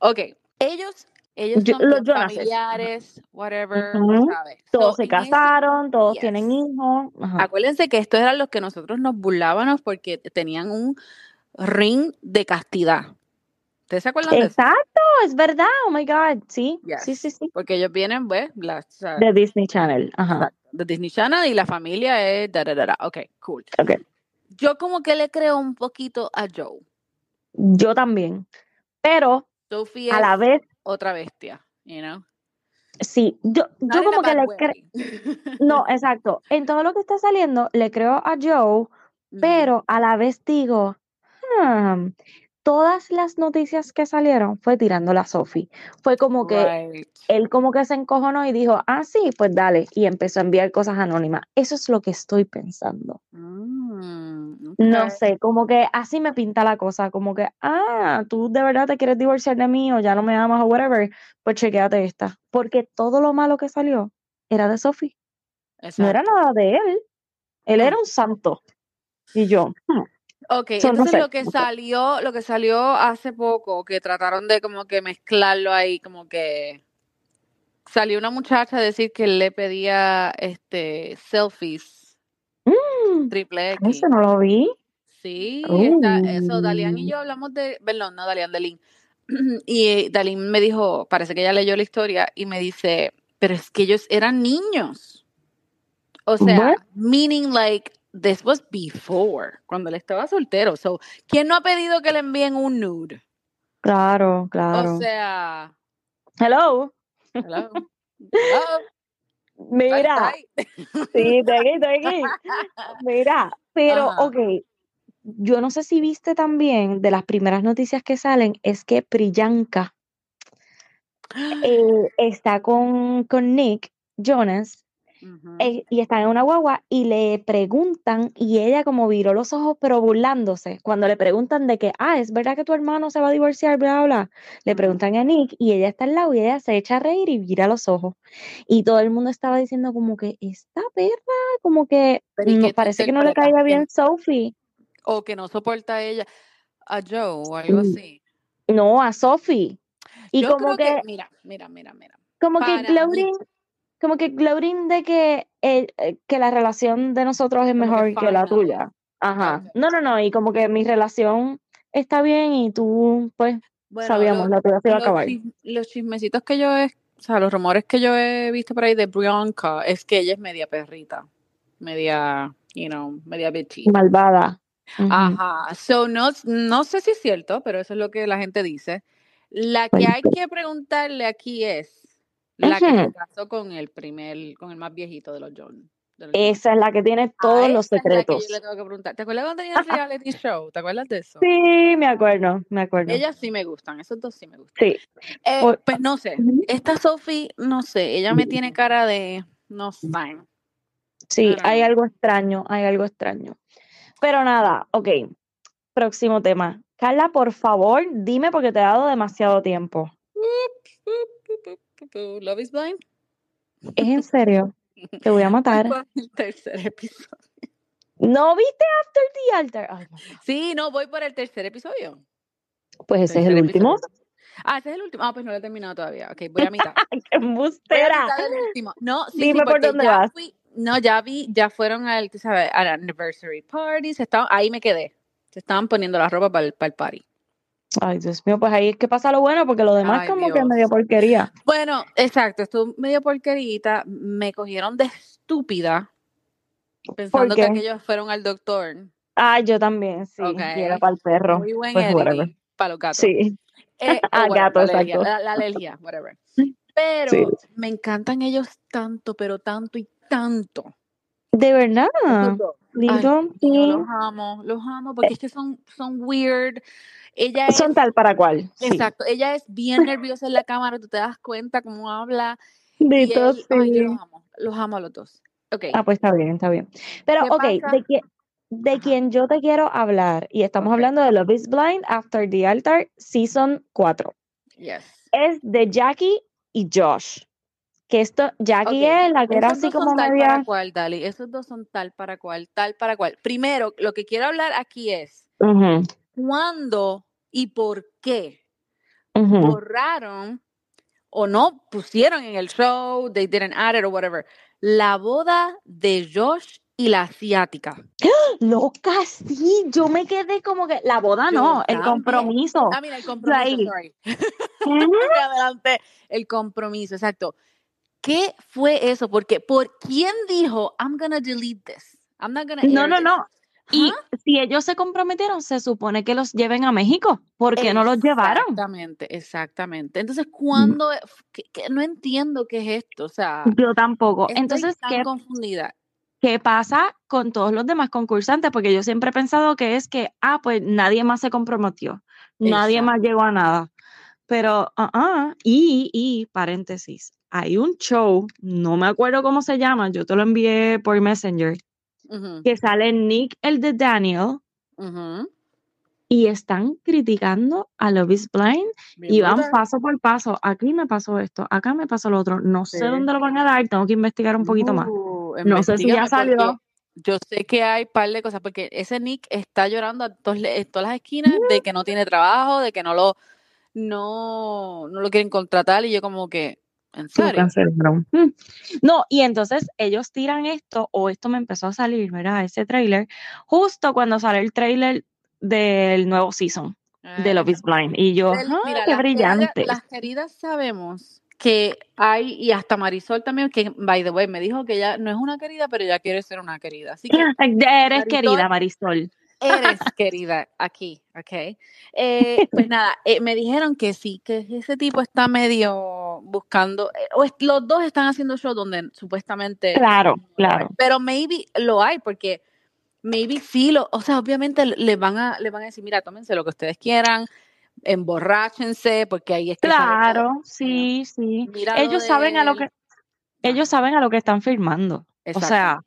Ok, ellos, ellos son los familiares, whatever. ¿sabes? Todos So, se ese- casaron, todos yes. tienen hijos. Ajá. Acuérdense que estos eran los que nosotros nos burlábamos porque tenían un ring de castidad. ¿Ustedes se acuerdan de eso? Exacto, es verdad. Oh my God. Sí, Yes. sí, sí, sí. Porque ellos vienen, pues, las, De Disney Channel. Ajá. exacto, de Disney Channel y la familia es da, da, da, da. Ok, cool. Ok. Yo como que le creo un poquito a Joe. Yo también. Pero Sophie a la vez, otra bestia, you know? sí. Yo, Not yo como que le creo. No, exacto. En todo lo que está saliendo, le creo a Joe, Ujú. pero a la vez digo, hmm, todas las noticias que salieron fue tirándola a Sophie. Fue como que Right. él como que se encojonó y dijo, ah, sí, pues dale, y empezó a enviar cosas anónimas. Eso es lo que estoy pensando. Mm, No sé, como que así me pinta la cosa, como que, ah, tú de verdad te quieres divorciar de mí o ya no me amas o whatever, pues chequéate esta. Porque todo lo malo que salió era de Sophie, no era nada de él. Él era un santo. Y yo, hmm, Ok, so, no entonces sé, lo que no sé. salió, lo que salió hace poco, que trataron de como que mezclarlo ahí, como que salió una muchacha a decir que le pedía este selfies Mm, triple X. eso no lo vi. Sí, está, eso, Dalian y Uh, yo hablamos de, perdón, no Dalian, Dalín. Y Dalín me dijo, parece que ella leyó la historia y me dice, pero es que ellos eran niños. O sea, meaning like, this was before, cuando él estaba soltero. So, ¿quién no ha pedido que le envíen un nude? claro, O claro. sea, Hello. hello, hello, Mira, sí, estoy aquí, estoy aquí. Mira, pero Ajá. ok, yo no sé si viste también de las primeras noticias que salen, es que Priyanka eh, está con, con Nick Jonas Eh, y están en una guagua y le preguntan y ella como viró los ojos pero burlándose cuando le preguntan de que, ah, es verdad que tu hermano se va a divorciar, bla, bla, bla. Le preguntan a Nick y ella está al lado y ella se echa a reír y vira los ojos. Y todo el mundo estaba diciendo como que esta perra, como que Pero ¿y no, tú parece que no le caiga ¿Que bien Sophie. o que no soporta a ella, a Joe o algo Mm, así. No, a Sophie. Y Yo como creo que, que, mira, mira, mira, mira. como que mí, gloating, como que gloating de que, eh, que la relación de nosotros es que mejor que la tuya. Ajá. No, no, no, y como que mi relación está bien y tú, pues, Bueno, sabíamos, lo- la tuya se iba a acabar. los chismecitos que yo he, o sea, los rumores que yo he visto por ahí de Bianca es que ella es media perrita, media, you know, media bitchy. Malvada. Ajá, so no, no sé si es cierto, pero eso es lo que la gente dice. La que hay que preguntarle aquí es la que se casó con el primer, con el más viejito de los John. Esa es la que tiene todos los yo le secretos. tengo que preguntar. ¿Te acuerdas cuando tenía el reality show? ¿Te acuerdas de eso? Sí, me acuerdo, me acuerdo. Ellas sí me gustan, esos dos sí me gustan. Sí. Eh, Por- pues no sé, esta Sophie, no sé, ella me tiene cara de, no sé. Sí, hay algo extraño, hay algo extraño. Pero nada, ok. Próximo tema. Carla, por favor, dime porque te he dado demasiado tiempo. Love is blind. ¿Es en serio? Te voy a matar. el tercer episodio. ¿No viste After the Altar? Ay, God. Sí, no, voy por el tercer episodio. pues ese es el último. episodio. Ah, ese es el último. Ah, pues no lo he terminado todavía. Ok, voy a mitad. ¡Ay, qué embustera! No, sí, Dime sí, por dónde ya vas. fui, no, ya vi, ya fueron al, tú sabes, al anniversary party, se estaban, ahí me quedé. Se estaban poniendo la ropa para el, para el party. Ay, Dios mío, pues ahí es que pasa lo bueno, porque lo demás Ay, como que Dios. medio porquería. Bueno, exacto, estuvo medio porquerita. Me cogieron de estúpida pensando que aquellos fueron al doctor. Ah, yo también, sí. Ok. Y era para el perro. Muy buen Pues para los gatos. Sí. Eh, Ah, whatever, gato, la alergia, exacto. la, la alergia, whatever. Pero Sí. me encantan ellos tanto, pero tanto y tanto. De verdad. Ay, yo los amo, los amo porque es que son, son weird. Ella es, Son tal para cual. Sí. exacto, ella es bien nerviosa en la cámara, tú te das cuenta cómo habla. De yo los amo, los amo a los dos. Ok, Ah, pues está bien, está bien. Pero, ¿Qué ok, pasa? de, de Ajá. quien yo te quiero hablar, y estamos hablando de Love is Blind After the Altar, Season 4, yes. es de Jackie y Josh. Que esto, Jackie Ok, es la que era así como tal media. para cual, Dali. Esos dos son tal para cual, tal para cual. Primero, lo que quiero hablar aquí es Ujú, cuándo y por qué ujú. borraron o no pusieron en el show, they didn't add it or whatever, la boda de Josh y la asiática. Loca, sí, yo me quedé como que la boda Yo no, el compromiso. Ah, mira, el compromiso, sorry. Ujú. Me adelanté. El compromiso, exacto. ¿Qué fue eso? Porque, ¿por quién dijo, I'm gonna delete this? I'm not gonna No, no, this"? no. Y Huh? si ellos se comprometieron, se supone que los lleven a México. ¿Por qué no los llevaron? Exactamente, exactamente. Entonces, ¿cuándo? qué- qué- no entiendo qué es esto. O sea, Yo tampoco. estoy Entonces, tan ¿qué, confundida. qué pasa con todos los demás concursantes? Porque yo siempre he pensado que es que, ah, pues nadie más se comprometió. Nadie Exacto. más llegó a nada. Pero, ah, ah, y, y, paréntesis, hay un show, no me acuerdo cómo se llama, yo te lo envié por Messenger, que sale Nick, el de Daniel, y están criticando a Love is Blind y van paso por paso. Aquí me pasó esto, acá me pasó lo otro. No sé dónde lo van a dar, tengo que investigar un poquito más. Uh, No sé si ya salió. Yo sé que hay par de cosas, porque ese Nick está llorando a todas las esquinas de que no tiene trabajo, de que no lo, no, no lo quieren contratar, y yo como que, Mm. No, y entonces ellos tiran esto, o esto me empezó a salir, ¿verdad? Ese trailer, justo cuando sale el trailer del nuevo season de Love is Blind. Y yo, ¡ah, mira, qué las queridas, brillante! las queridas sabemos que hay, y hasta Marisol también, que by the way, me dijo que ella no es una querida, pero ella quiere ser una querida. Así que Eres Marisol, querida, Marisol. eres querida aquí, ¿ok? Eh, pues nada, eh, me dijeron que sí, que ese tipo está medio buscando, eh, o los dos están haciendo show donde supuestamente Claro, claro. pero maybe lo hay porque maybe sí lo, o sea, obviamente le van a, le van a decir, mira, tómense lo que ustedes quieran, emborráchense, porque ahí es que Claro, sí, sí. Ellos saben a lo que, ah, ellos saben a lo que están firmando. O sea,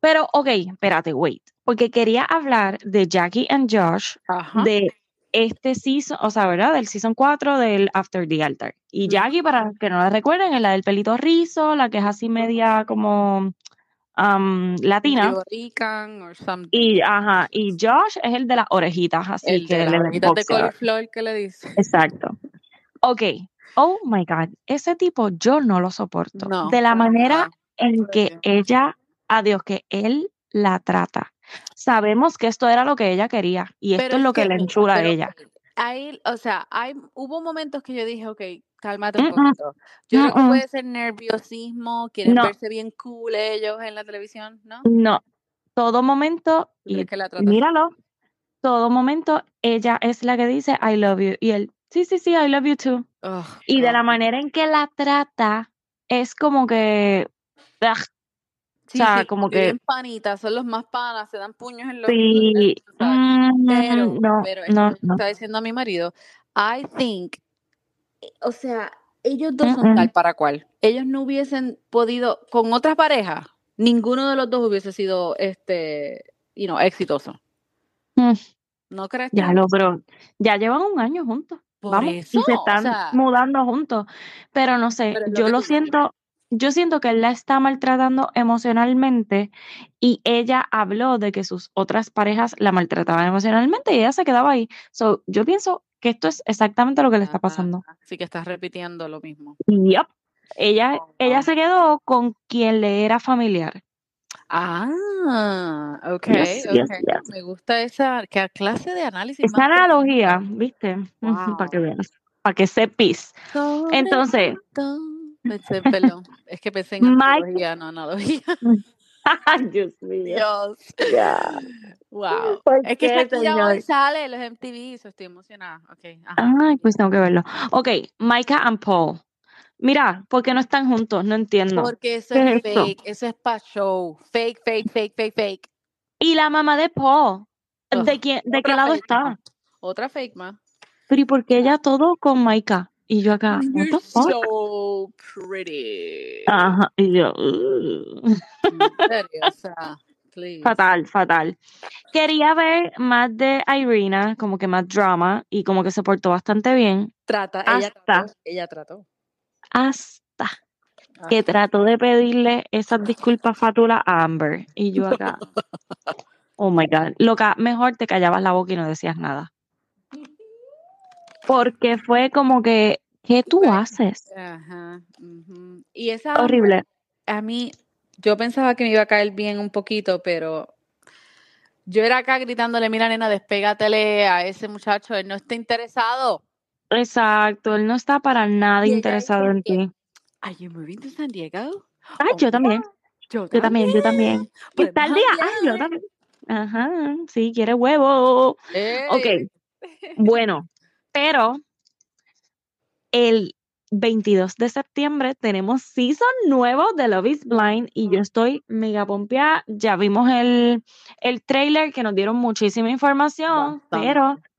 pero, ok, espérate, wait. Porque quería hablar de Jackie and Josh ajá, de este season, o sea, ¿verdad? Del season 4 del After the Altar. Y Jackie, para que no la recuerden, es la del pelito rizo, la que es así media como am, latina. Or something. Y, ajá, y Josh es el de las orejitas, así El que de las orejitas de coliflor que le dice. Exacto. Ok. Oh my God. Ese tipo yo no lo soporto. No, De la manera en que ella, adiós, que él la trata. Sabemos que esto era lo que ella quería y esto Pero es es lo que que, le enchula a ella. ahí, o sea, hay, hubo momentos que yo dije, ok, cálmate un poquito. Yo creo que puede ser nerviosismo, quieren No, verse bien cool ellos en la televisión, ¿no? no. Todo momento, ¿Tú crees y que la míralo, todo momento ella es la que dice I love you. Y él, sí, sí, sí, I love you too. Oh, Y de la manera en que la trata, es como que, ugh, o Sí, sea, sí, como que panitas, son los más panas, se dan puños en los, sí, mm, Pero, no, pero no, no. estaba diciendo a mi marido, I think, eh, o sea, ellos dos Mm, son tal para cual. Ellos no hubiesen podido, con otras parejas, ninguno de los dos hubiese sido, este, you know, exitoso. Mm, ¿No crees Ya lo, pero ya llevan un año juntos, Por vamos, y eso, se o están sea, mudando juntos. Pero no sé, pero es lo yo lo siento, yo siento que él la está maltratando emocionalmente y ella habló de que sus otras parejas la maltrataban emocionalmente y ella se quedaba ahí. So, yo pienso que esto es exactamente lo que le está pasando. así que estás repitiendo lo mismo. Yep. Ella, ella Oh. se quedó con quien le era familiar. Ah, ok, Yes, yes, ok. yes. Me gusta esa ¿qué clase de análisis Esa analogía. ¿viste? Para que veas, para que sepis. Entonces, Pensé, perdón, es que pensé en Mike, antología, no analogía. Dios mío. Dios. Ya. Wow. ¿Por Es que Shakira hoy sale los MTV, so estoy emocionada. Ok, ajá. Ay, pues tengo que verlo. Ok, Micah and Paul. Mira, ¿por qué no están juntos? No entiendo. Porque eso ¿Qué es es fake, eso es pa' show. Fake, fake, fake, fake, fake. Y la mamá de Paul, ¿de, Ugh, quién, de qué lado está? Otra fake más. Pero ¿y por qué ella todo con Micah? Y yo acá, what You're the fuck? so pretty. Ajá, y yo, please. fatal, fatal. Quería ver más de Irina, como que más drama, y como que se portó bastante bien, Trata, ella hasta, trató, ella trató. hasta que trató de pedirle esas disculpas fatulas a Amber. Y yo acá, oh my God, loca, mejor te callabas la boca y no decías nada. Porque fue como que, ¿qué tú haces? Ajá. Y esa Horrible. a mí, yo pensaba que me iba a caer bien un poquito, pero yo era acá gritándole, mira nena, despégatele a ese muchacho, él no está interesado. Exacto, él no está para nada interesado en ti. ¿Are you moving to San Diego? Ay, Oh, yo también, yo yo también, yo también. también. ¿Qué Podemos tal día? Ay, yo también. Ajá, sí, quiere huevo. Ok, Ey. bueno, pero el 22 de septiembre tenemos season nuevo de Love is Blind y yo estoy mega pompeada. Ya vimos el, el trailer que nos dieron muchísima información, pero Bastante.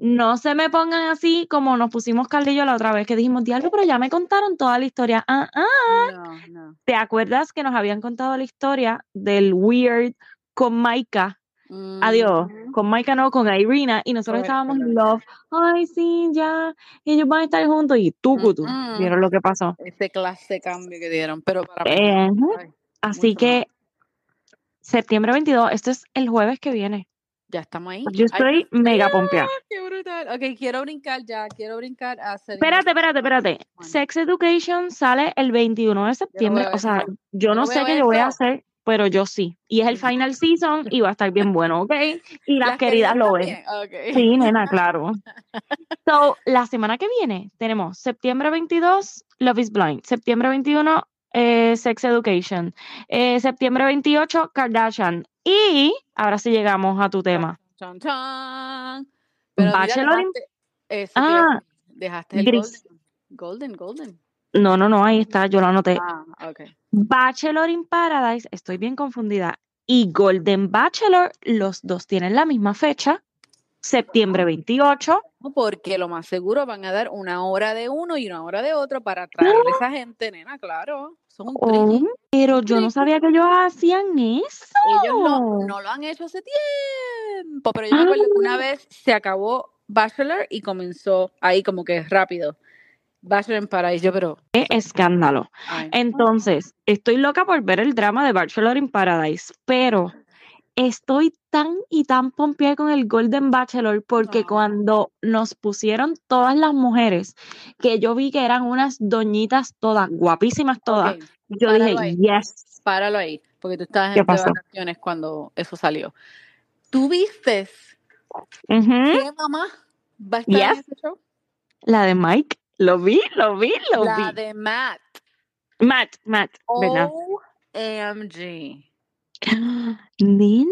No se me pongan así como nos pusimos Caldillo la otra vez que dijimos, diablo, pero ya me contaron toda la historia. Ah, ah. No, no. ¿Te acuerdas que nos habían contado la historia del weird con Maika? Adiós, Ujú. con Maika no, con Irina, y nosotros Correcto, estábamos in correcto. love. Ay, sí, ya, ellos van a estar juntos y tú, tú, Mm-mm. vieron lo que pasó. Ese clase de cambio que dieron, pero para Eh. Ay, así que más. septiembre 22, esto es el jueves que viene. Ya estamos ahí. Yo Ay, estoy mega pompeada. qué brutal. Ok, quiero brincar ya, quiero brincar a. Espérate, espérate, espérate. Bueno. Sex Education sale el 21 de septiembre. veo o sea, yo Yo no sé qué yo voy a hacer, pero yo sí. Y es el final season y va a estar bien bueno, ¿ok? Y las, queridas lo ven. Sí, nena, claro. So, la semana que viene tenemos septiembre 22, Love is Blind. Septiembre 21, eh, Sex Education. Eh, septiembre 28, Kardashian. Y ahora sí llegamos a tu tema. Chan, chan. Pero mira, Bachelor dejaste, eso Ah, dejaste el golden. Golden, golden. No, no, no, ahí está, yo lo anoté. Ah, ok. Bachelor in Paradise, estoy bien confundida. Y Golden Bachelor, los dos tienen la misma fecha, septiembre 28. No, Porque lo más seguro van a dar una hora de uno y una hora de otro para atraer a esa gente, nena, claro. Son un Oh, pero yo no sabía que ellos hacían eso. Ellos no, no lo han hecho hace tiempo, pero yo me acuerdo que una Ah. vez se acabó Bachelor y comenzó ahí como que rápido. Bachelor en Paradise, yo pero... Qué escándalo. ay, Entonces, estoy loca por ver el drama de Bachelor in Paradise, pero estoy tan y tan pompeada con el Golden Bachelor porque Ah. cuando nos pusieron todas las mujeres, que yo vi que eran unas doñitas todas, guapísimas todas, yo páralo dije, ahí. yes. páralo ahí, porque tú estabas ¿Qué en vacaciones cuando eso salió. ¿Tú viste qué mamá va a estar en ese show? La de Mike, lo vi, lo vi, lo La vi. de Matt. Matt, Matt. OMG. Nena,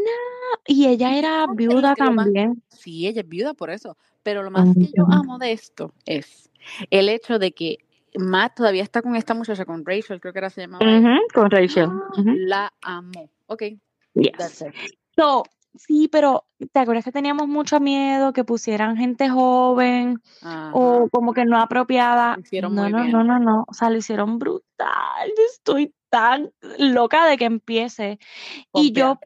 y ella era ¿Sabes viuda más- también. Sí, ella es viuda por eso. Pero lo más que yo amo de esto es el hecho de que Matt todavía está con esta muchacha, con Rachel, creo que era se llamaba. con Rachel. Ah. La amo. Ok, Yes. that's it. So, sí, pero ¿te acuerdas que teníamos mucho miedo que pusieran gente joven Ajá. o como que no apropiada? Hicieron no, muy no, bien. no, no, no. O sea, lo hicieron brutal. Estoy tan loca de que empiece. Y yo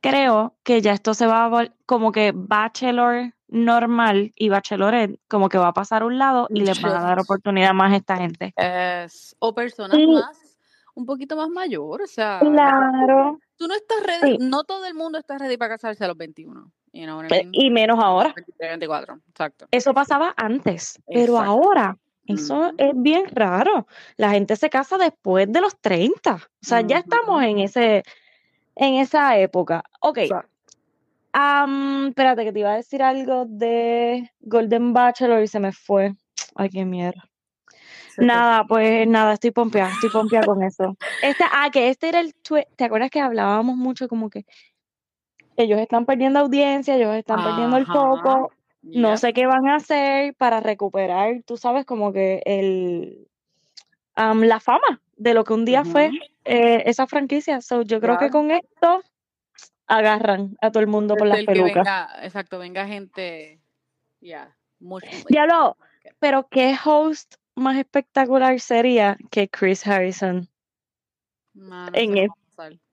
creo que ya esto se va a como que Bachelor normal y Bachelorette como que va a pasar a un lado y les van a dar oportunidad más a esta gente. Es- o personas más, un poquito más mayor, o sea, Claro. Tú no estás ready, Sí. no todo el mundo está ready para casarse a los 21. You know what I Pe- mean? Y menos ahora. 23, 24, exacto. Eso pasaba antes, pero ahora eso es bien raro. La gente se casa después de los 30. O sea, ya estamos en ese en esa época. Ok. Am, espérate que te iba a decir algo de Golden Bachelor y se me fue. Ay, qué mierda. Nada, pues nada, estoy pompeada, estoy pompeada con eso. Este, ah, que este era el tweet, ¿te acuerdas que hablábamos mucho como que ellos están perdiendo audiencia, ellos están perdiendo el Ajá. foco, no sé qué van a hacer para recuperar, tú sabes, como que el am, la fama de lo que un día fue eh, esa franquicia. So, yo creo que con esto agarran a todo el mundo por las pelucas. venga, exacto, venga gente, ya, mucho. Diablo, pero qué host más espectacular sería que Chris Harrison. En el-.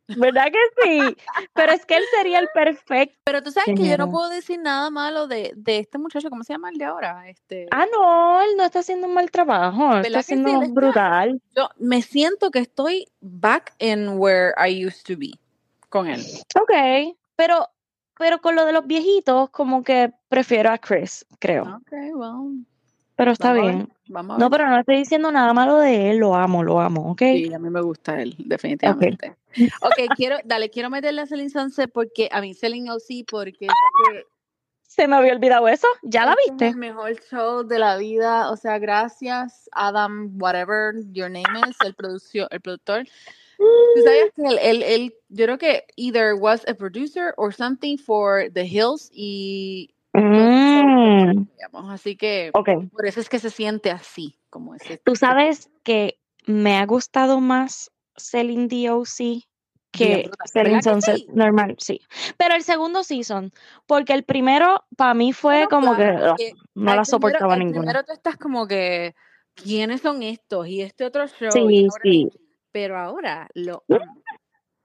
¿Verdad que sí? Pero es que él sería el perfecto. Pero tú sabes que yo no puedo decir nada malo de, de este muchacho, ¿cómo se llama el de ahora? Este, Ah, no, él no está haciendo un mal trabajo, él ¿Verdad está sí? haciendo está- brutal. yo me siento que estoy back in where I used to be con él. Ok, pero, pero con lo de los viejitos, como que prefiero a Chris, creo. Ok, well, Pero está vamos bien. vamos No, pero no estoy diciendo nada malo de él, lo amo, lo amo, ¿ok? Sí, a mí me gusta él, definitivamente. Ok, quiero, dale, quiero meterle a Celine Sunset porque, a mí Celine OC, porque Se me había olvidado eso, ¿ya la este es viste? el mejor show de la vida, o sea, gracias Adam, whatever your name is, el, producio, el productor. ¿Tú sabías que él, él, él- yo creo que either was a producer or something for The Hills y Mm, digamos, así que por eso es que se siente así, como ese. tú sabes que me ha gustado más Celine DOC que. Selling ¿Verdad que Sunset sí? normal, sí. Pero el segundo season, porque el primero para mí fue No, como claro, que porque no la primero, soportaba el ninguna. primero tú estás como que, ¿quiénes son estos? Y este otro show, Sí, ahora- sí. pero ahora lo.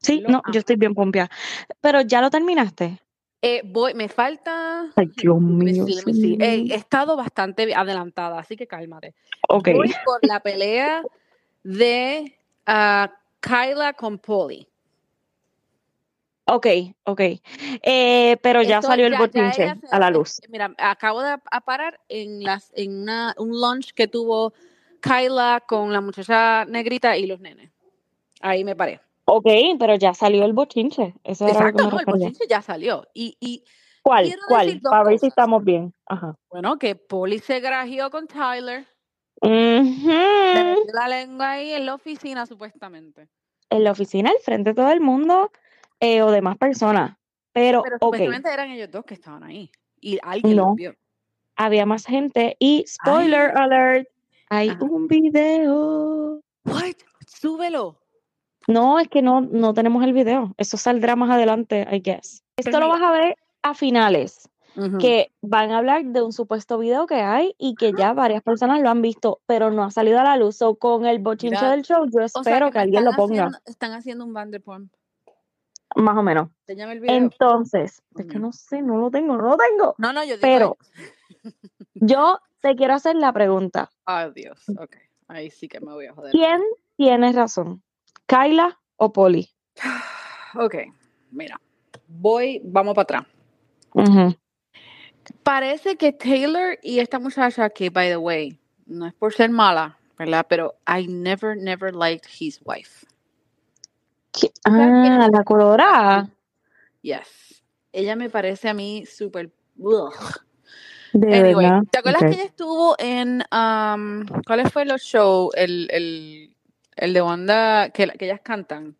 Sí, Lo no, amo. yo estoy bien pompeada. Pero ya lo terminaste. Eh, voy, me falta. Ay, Dios mío, he estado bastante adelantada, así que cálmate. Ok. Voy por la pelea de ah, Kyla con Polly. Ok, ok. Eh, pero ya Esto salió el ya- se- a la luz. Mira, acabo de parar en las en una, un lunch que tuvo Kyla con la muchacha negrita y los nenes. Ahí me paré. Ok, pero ya salió el bochinche. Eso Exacto, no, el bochinche ya salió. Y, y ¿Cuál? ¿Cuál? Para ver si estamos bien. Ajá. bueno, que Polly se grajeó con Tyler. Le metió la lengua ahí en la oficina, supuestamente. En la oficina, al frente de todo el mundo eh, o demás personas. Pero, Pero supuestamente eran ellos dos que estaban ahí. Y alguien No. los vio. había más gente y spoiler alert, hay Ajá. un video. What? Súbelo. No, es que no, no tenemos el video. Eso saldrá más adelante, I guess. Esto Pues lo mira. vas a ver a finales, que van a hablar de un supuesto video que hay y que ya varias personas lo han visto, pero no ha salido a la luz. O con el bochinche Mira, del show, yo O sea, espero que, alguien lo ponga, haciendo- están haciendo un Vanderpump. más o menos. El video. Entonces, es que no sé, no lo tengo, no lo tengo. no, no, yo digo. Pero yo te quiero hacer la pregunta. Ay, Dios. Ok. Ahí sí que me voy a joder. ¿Quién tiene razón? ¿Kyla o Polly? Ok. Mira. Voy, vamos para atrás. Parece que Taylor y esta muchacha, que by the way, no es por ser mala, ¿verdad? Pero I never, never liked his wife. ¿Qui- ¿Tú sabes quién Ah, la colorada. Yes. Ella me parece a mí súper. De Anyway. ¿te acuerdas que ella estuvo en. um, ¿Cuáles fue los shows? El, el, el de Wanda, que, que ellas cantan,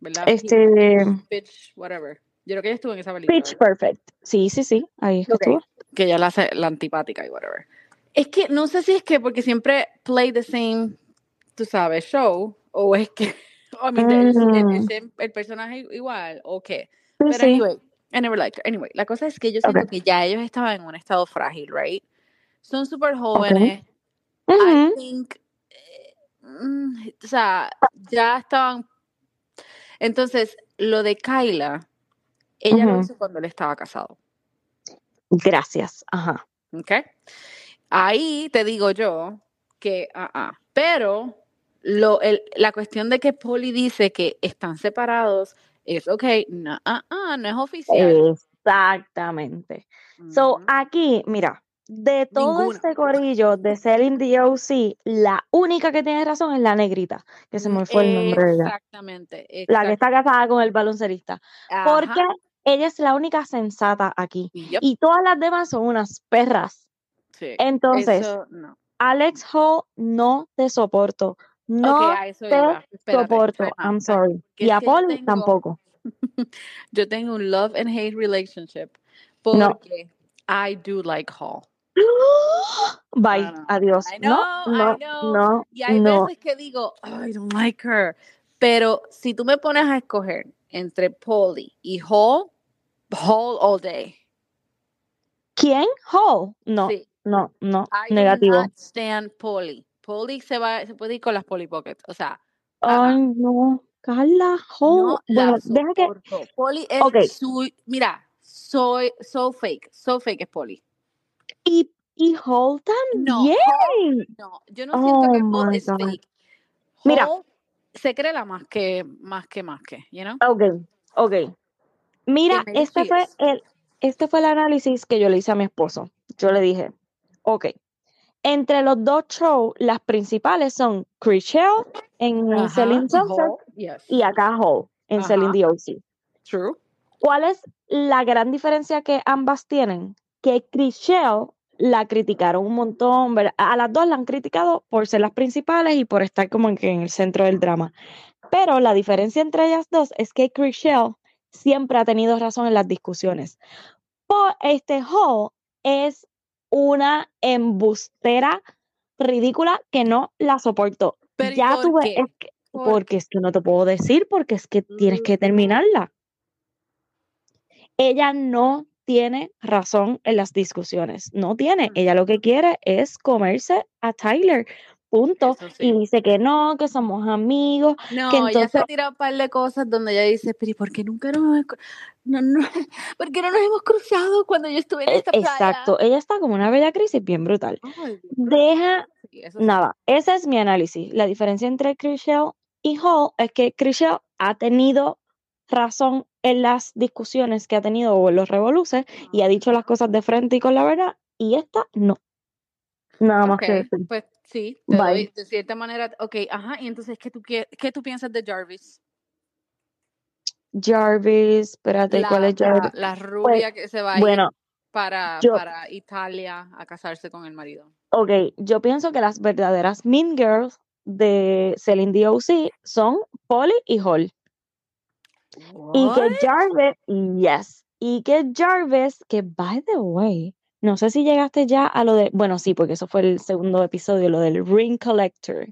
¿verdad? Este, Pitch, whatever. Yo creo que ella estuvo en esa película. Pitch ¿verdad? Perfect. Sí, sí, sí. Ahí es que Ok. estuvo. Que ella la hace la antipática y whatever. Es que no sé si es que porque siempre play the same, tú sabes, show, o es que. I mean, el, el- Mm. el- el personaje igual, o qué. Pero sí. anyway, I never liked her. Anyway, la cosa es que yo siento Ok. que ya ellos estaban en un estado frágil, right? Son súper jóvenes. I Ujú. think, eh, o sea, ya estaban. Entonces, lo de Kyla, ella lo Ujú. hizo cuando él estaba casado, Gracias. Ajá. ¿ok? Ahí te digo yo que, ah, ah. Pero lo, el- la cuestión de que Polly dice que están separados es, ok, no, ah, no es oficial. Exactamente. So, aquí, mira, de todo Ninguna. este corillo de Selling the OC, la única que tiene razón es la negrita, que se me fue el nombre de ella. Exactamente. La que está casada con el baloncerista. Porque ella es la única sensata aquí. Yep, Y todas las demás son unas perras. sí. Entonces, Eso, no. Alex Hall, no te soporto. No eso te. Espérate, soporto. I'm sorry. Y a Paul tengo- tampoco. Yo tengo un love and hate relationship No. porque I do like Hall. Bye. No, no. Adiós. I know, no, I no, know. no, Y hay no. veces que digo, "Oh, I don't like her. Pero si tú me pones a escoger entre Polly y Hall, Hall all day. ¿Quién? Hall. No, Sí. no, no. I Negativo. not stand Polly. Polly se va, se puede ir con las Polly Pockets. O sea, Ay, no. Carla Hall. bueno, deja que. Polly es Ok. su, mira, soy so fake, so fake es Polly. Y, y Hall No, también. Hall, no, yo no siento que Oh Hall my es fake. Mira. Hall se cree la más que, más que, más que, you know? Ok, ok. Mira, este fue el, este fue el análisis que yo le hice a mi esposo. Yo le dije, ok, entre los dos shows, las principales son Chriselle en Ajá, Selling y Sunset Hall, yes. y acá Hall en Ajá. Selling the OC. True. ¿Cuál es la gran diferencia que ambas tienen? Que Chriselle la criticaron un montón, ¿verdad? a las dos la han criticado por ser las principales y por estar como en, que en el centro del drama. Pero la diferencia entre ellas dos es que Chriselle siempre ha tenido razón en las discusiones. Por este Hall es una embustera ridícula que no la soporto. Pero ¿y ya por tuve, qué? es que, ¿Por porque es que no te puedo decir, porque es que tienes que Ujú. terminarla. Ella no tiene razón en las discusiones, no tiene. Ella lo que quiere es comerse a Tyler, punto. Y dice que no, que somos amigos, que No, ella se entonces ha tirado un par de cosas donde ella dice, pero ¿y por qué nunca nos no, no, ¿por qué no nos hemos cruzado cuando yo estuve en E- esta playa? Exacto, ella está como una bella crisis bien brutal. Ay, Deja, sí, eso sí. nada, ese es mi análisis. La diferencia entre Chriselle y Hall es que Chriselle ha tenido razón en las discusiones que ha tenido o en los revoluces y ha dicho las cosas de frente y con la verdad, y esta no. Nada más que decir. pues sí, te doy de cierta manera, ok, ajá, y entonces, ¿qué tú, qué, qué tú piensas de Jarvis? Jarvis, espérate, ¿cuál La, es Jarvis? la, la rubia que se va a ir para, yo, para Italia a casarse con el marido. ok, yo pienso que las verdaderas Mean Girls de Celine D.O.C. son Polly y Hall. Y que? Jarvis, yes, y que Jarvis, que by the way, no sé si llegaste ya a lo de, bueno, sí, porque eso fue el segundo episodio, lo del Ring Collector,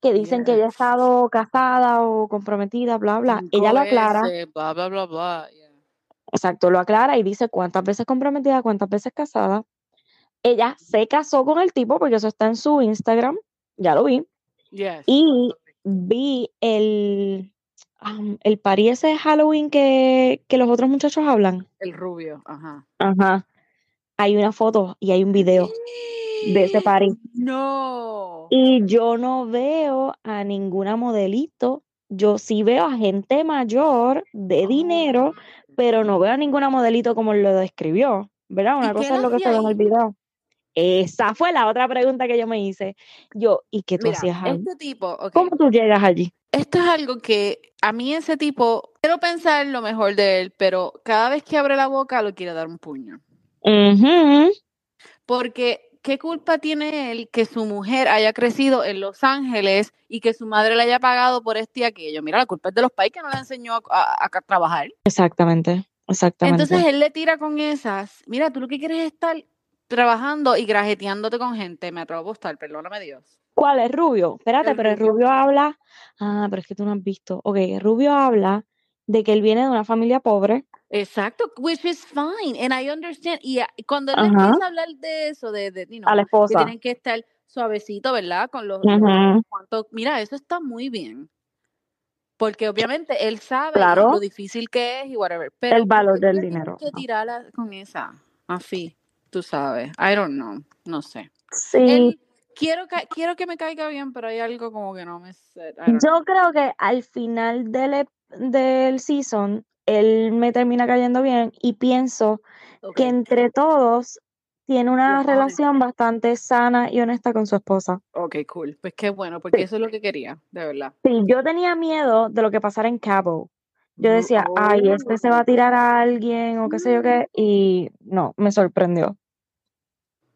que dicen que ella ha estado casada o comprometida, bla, bla. Ella Cinco lo aclara, veces, bla, bla, bla, bla. yeah. exacto, lo aclara y dice cuántas veces comprometida, cuántas veces casada. Ella se casó con el tipo, porque eso está en su Instagram, ya lo vi, Yes. y vi el, am, el party ese de Halloween que, que los otros muchachos hablan. El rubio, ajá. Ajá. Hay una foto y hay un video de ese party. No. Y yo no veo a ninguna modelito. Yo sí veo a gente mayor de Oh. dinero, pero no veo a ninguna modelito como lo describió. ¿Verdad? ¿Y Una cosa es lo que se ve en el video. Esa fue la otra pregunta que yo me hice. Yo, ¿y qué tú Mira, hacías ahí? este tipo, ok, ¿Cómo tú llegas allí? esto es algo que a mí ese tipo, quiero pensar lo mejor de él, pero cada vez que abre la boca lo quiere dar un puño. Porque, ¿qué culpa tiene él que su mujer haya crecido en Los Ángeles y que su madre le haya pagado por este y aquello? Mira, la culpa es de los pais que no le enseñó a, a- a trabajar. Exactamente, exactamente. Entonces él le tira con esas. Mira, tú lo que quieres es estar trabajando y grajeteándote con gente. Me atrevo a apostar, perdóname Dios. ¿Cuál es Rubio? Espérate, El pero el rubio. Habla. Ah, pero es que tú no has visto. Ok, el Rubio habla de que él viene de una familia pobre. Exacto, which is fine, and I understand. Y ah, cuando él empieza a hablar de eso, de, de you A la know, que esposa. tienen que estar suavecito, ¿verdad? Con los, cuantos, mira, eso está muy bien. Porque obviamente él sabe Claro, lo difícil que es y whatever. el Pero ¿por valor del dinero. que con esa? Así, tú sabes. I don't know, no sé. Sí, Él, quiero, ca- quiero que me caiga bien, pero hay algo como que no me yo creo que al final del, del season, él me termina cayendo bien y pienso que entre todos tiene una relación bastante sana y honesta con su esposa. Ok, cool. Pues qué bueno, porque Sí, eso es lo que quería, de verdad. sí, yo tenía miedo de lo que pasara en Cabo. Yo Bu- decía, ay, este se va a Oh. tirar a alguien o qué sé yo qué, y no, me sorprendió.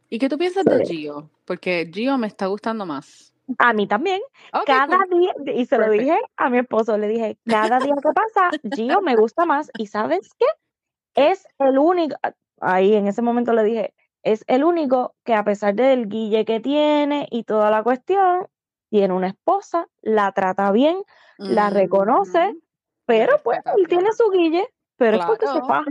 ¿Y qué tú piensas de. Gio? Porque Gio me está gustando más. A mí también. Ok, Cada cool. día, y se lo Perfect. dije a mi esposo, le dije, cada día que pasa, Gio me gusta más. ¿Y sabes qué? Es el único, ahí en ese momento le dije, es el único que a pesar del guille que tiene y toda la cuestión, tiene una esposa, la trata bien, la reconoce, pero pues él tiene claro. su guille, pero es porque se Claro. faja.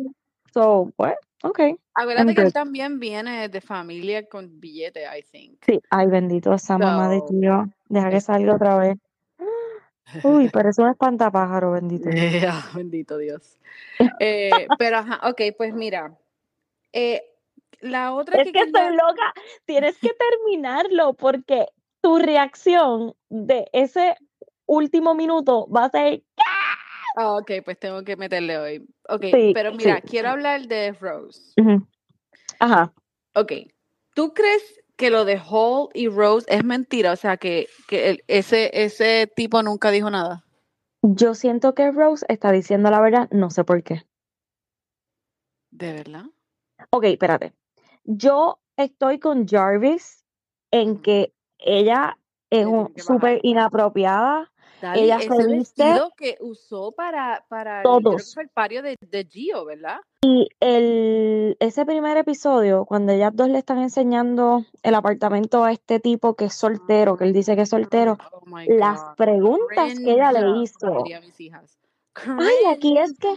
So, pues, ok, I'm Acuérdate que él también viene de familia con billete, I think. Sí, ay, bendito esa mamá de Gio. Deja que salga otra vez. Uy, pero es un espantapájaro, bendito. Yeah, bendito Dios. Eh, pero ajá, ok, pues mira. eh, la otra Es que que estoy quería. loca. Tienes que terminarlo porque tu reacción de ese último minuto va a ser. Ah, ok, pues tengo que meterle hoy. Ok, Sí, pero sí. mira, quiero hablar de Rose. Ujú. Ajá. Ok, ¿tú crees que lo de Hall y Rose es mentira? O sea, que, que el- ese, ese tipo nunca dijo nada. Yo siento que Rose está diciendo la verdad, no sé por qué. ¿De verdad? Ok, espérate. Yo estoy con Jarvis en que ella es súper inapropiada Dali, ella ese se viste vestido que usó para, para todos. el pario de, de Gio, ¿verdad? Y el, ese primer episodio, cuando ellas dos le están enseñando el apartamento a este tipo que es soltero, que él dice que es soltero, Oh las preguntas que ella le hizo. dirían mis hijas. Ay, aquí es que,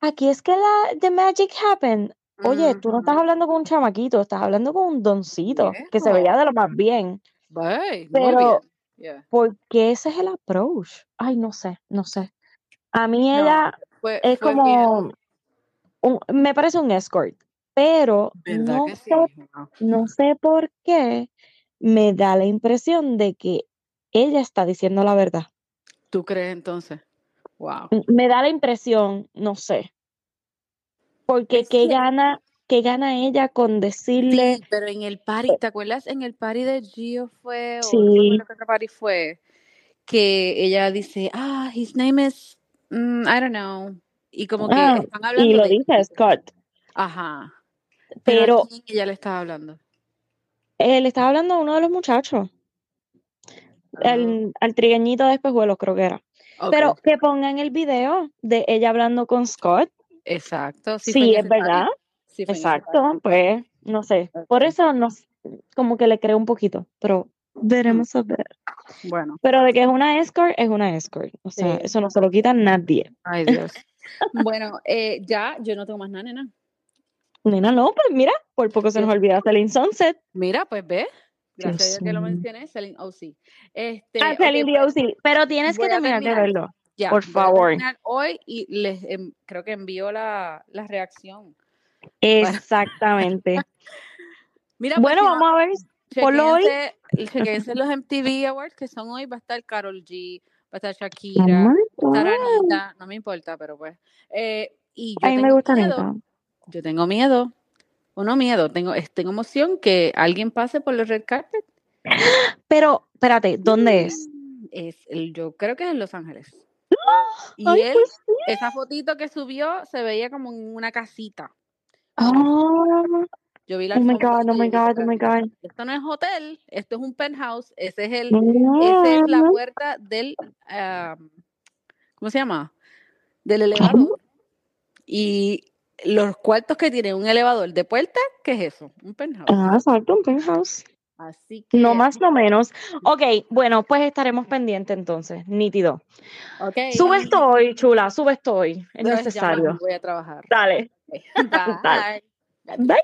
aquí es que la The Magic Happened. Oye, tú no estás hablando con un chamaquito, estás hablando con un doncito que se veía de lo más bien. Bye, Pero, bien. Yeah. ¿por qué ese es el approach? Ay, no sé, no sé. A mí No, ella fue, es fue como, un- me parece un escort, pero ¿Verdad no que sé, no sé por qué me da la impresión de que ella está diciendo la verdad. ¿Tú crees entonces? Wow. M- Me da la impresión, no sé, porque Es que gana, qué gana ella con decirle, sí, pero en el party, ¿te acuerdas? En el party de Gio fue, o no sí, acuerdo qué otro party fue, que ella dice, ah, his name is, mm, I don't know. Y como que ah, están y hablando lo de dice. Scott, Ajá. Pero ¿a pero quién ella le estaba hablando? él estaba hablando a uno de los muchachos, Ah, el, al trigueñito de espejuelos creo que era. Pero que pongan el video de ella hablando con Scott. Exacto. Sí Sí, es verdad. Party. Exacto, pues no sé. Por eso no, como que le creo un poquito, pero veremos a ver. Bueno, Pero de que es una escort, es una escort. O sea, sí. eso no se lo quita nadie. Ay, Dios. Bueno, eh, ya, yo no tengo más nada, nena. Nena, no, pues mira, por poco se nos olvida Celine Sunset. Mira, pues ve. Gracias a Dios que lo mencioné, Celine OC. Este, Ah, Celine pues, D.O.C. Pero tienes que terminar de terminar. verlo. Ya, Por voy a favor. terminar hoy y les em- creo que envío la, la reacción. Exactamente. Mira, pues Bueno, si no, vamos a ver. Ponlo hoy. los MTV Awards que son hoy. Va a estar Carol G, va a estar Shakira, va a estar. Anita, no me importa, pero pues. eh, y yo A mí me gusta miedo, Anita. yo tengo miedo, o no miedo, tengo, tengo emoción que alguien pase por los red carpet. Pero, espérate, ¿dónde es? Es el, yo creo que es en Los Ángeles. Y Ay, él, pues sí. esa fotito que subió se veía como en una casita. Ah, Yo vi la oh my God, oh my God, oh my God. esto no es hotel, esto es un penthouse, ese es el, esa es la puerta del, ¿cómo se llama? Del elevador. Y los cuartos que tienen un elevador de puerta, ¿qué es eso? Un penthouse. Ah, exacto, un penthouse. Así que, No más, no menos. Ok, bueno, pues estaremos pendientes entonces, nítido. ok. Sube esto hoy, chula, sube esto hoy. Es necesario. voy a trabajar. Dale, Bye. Bye.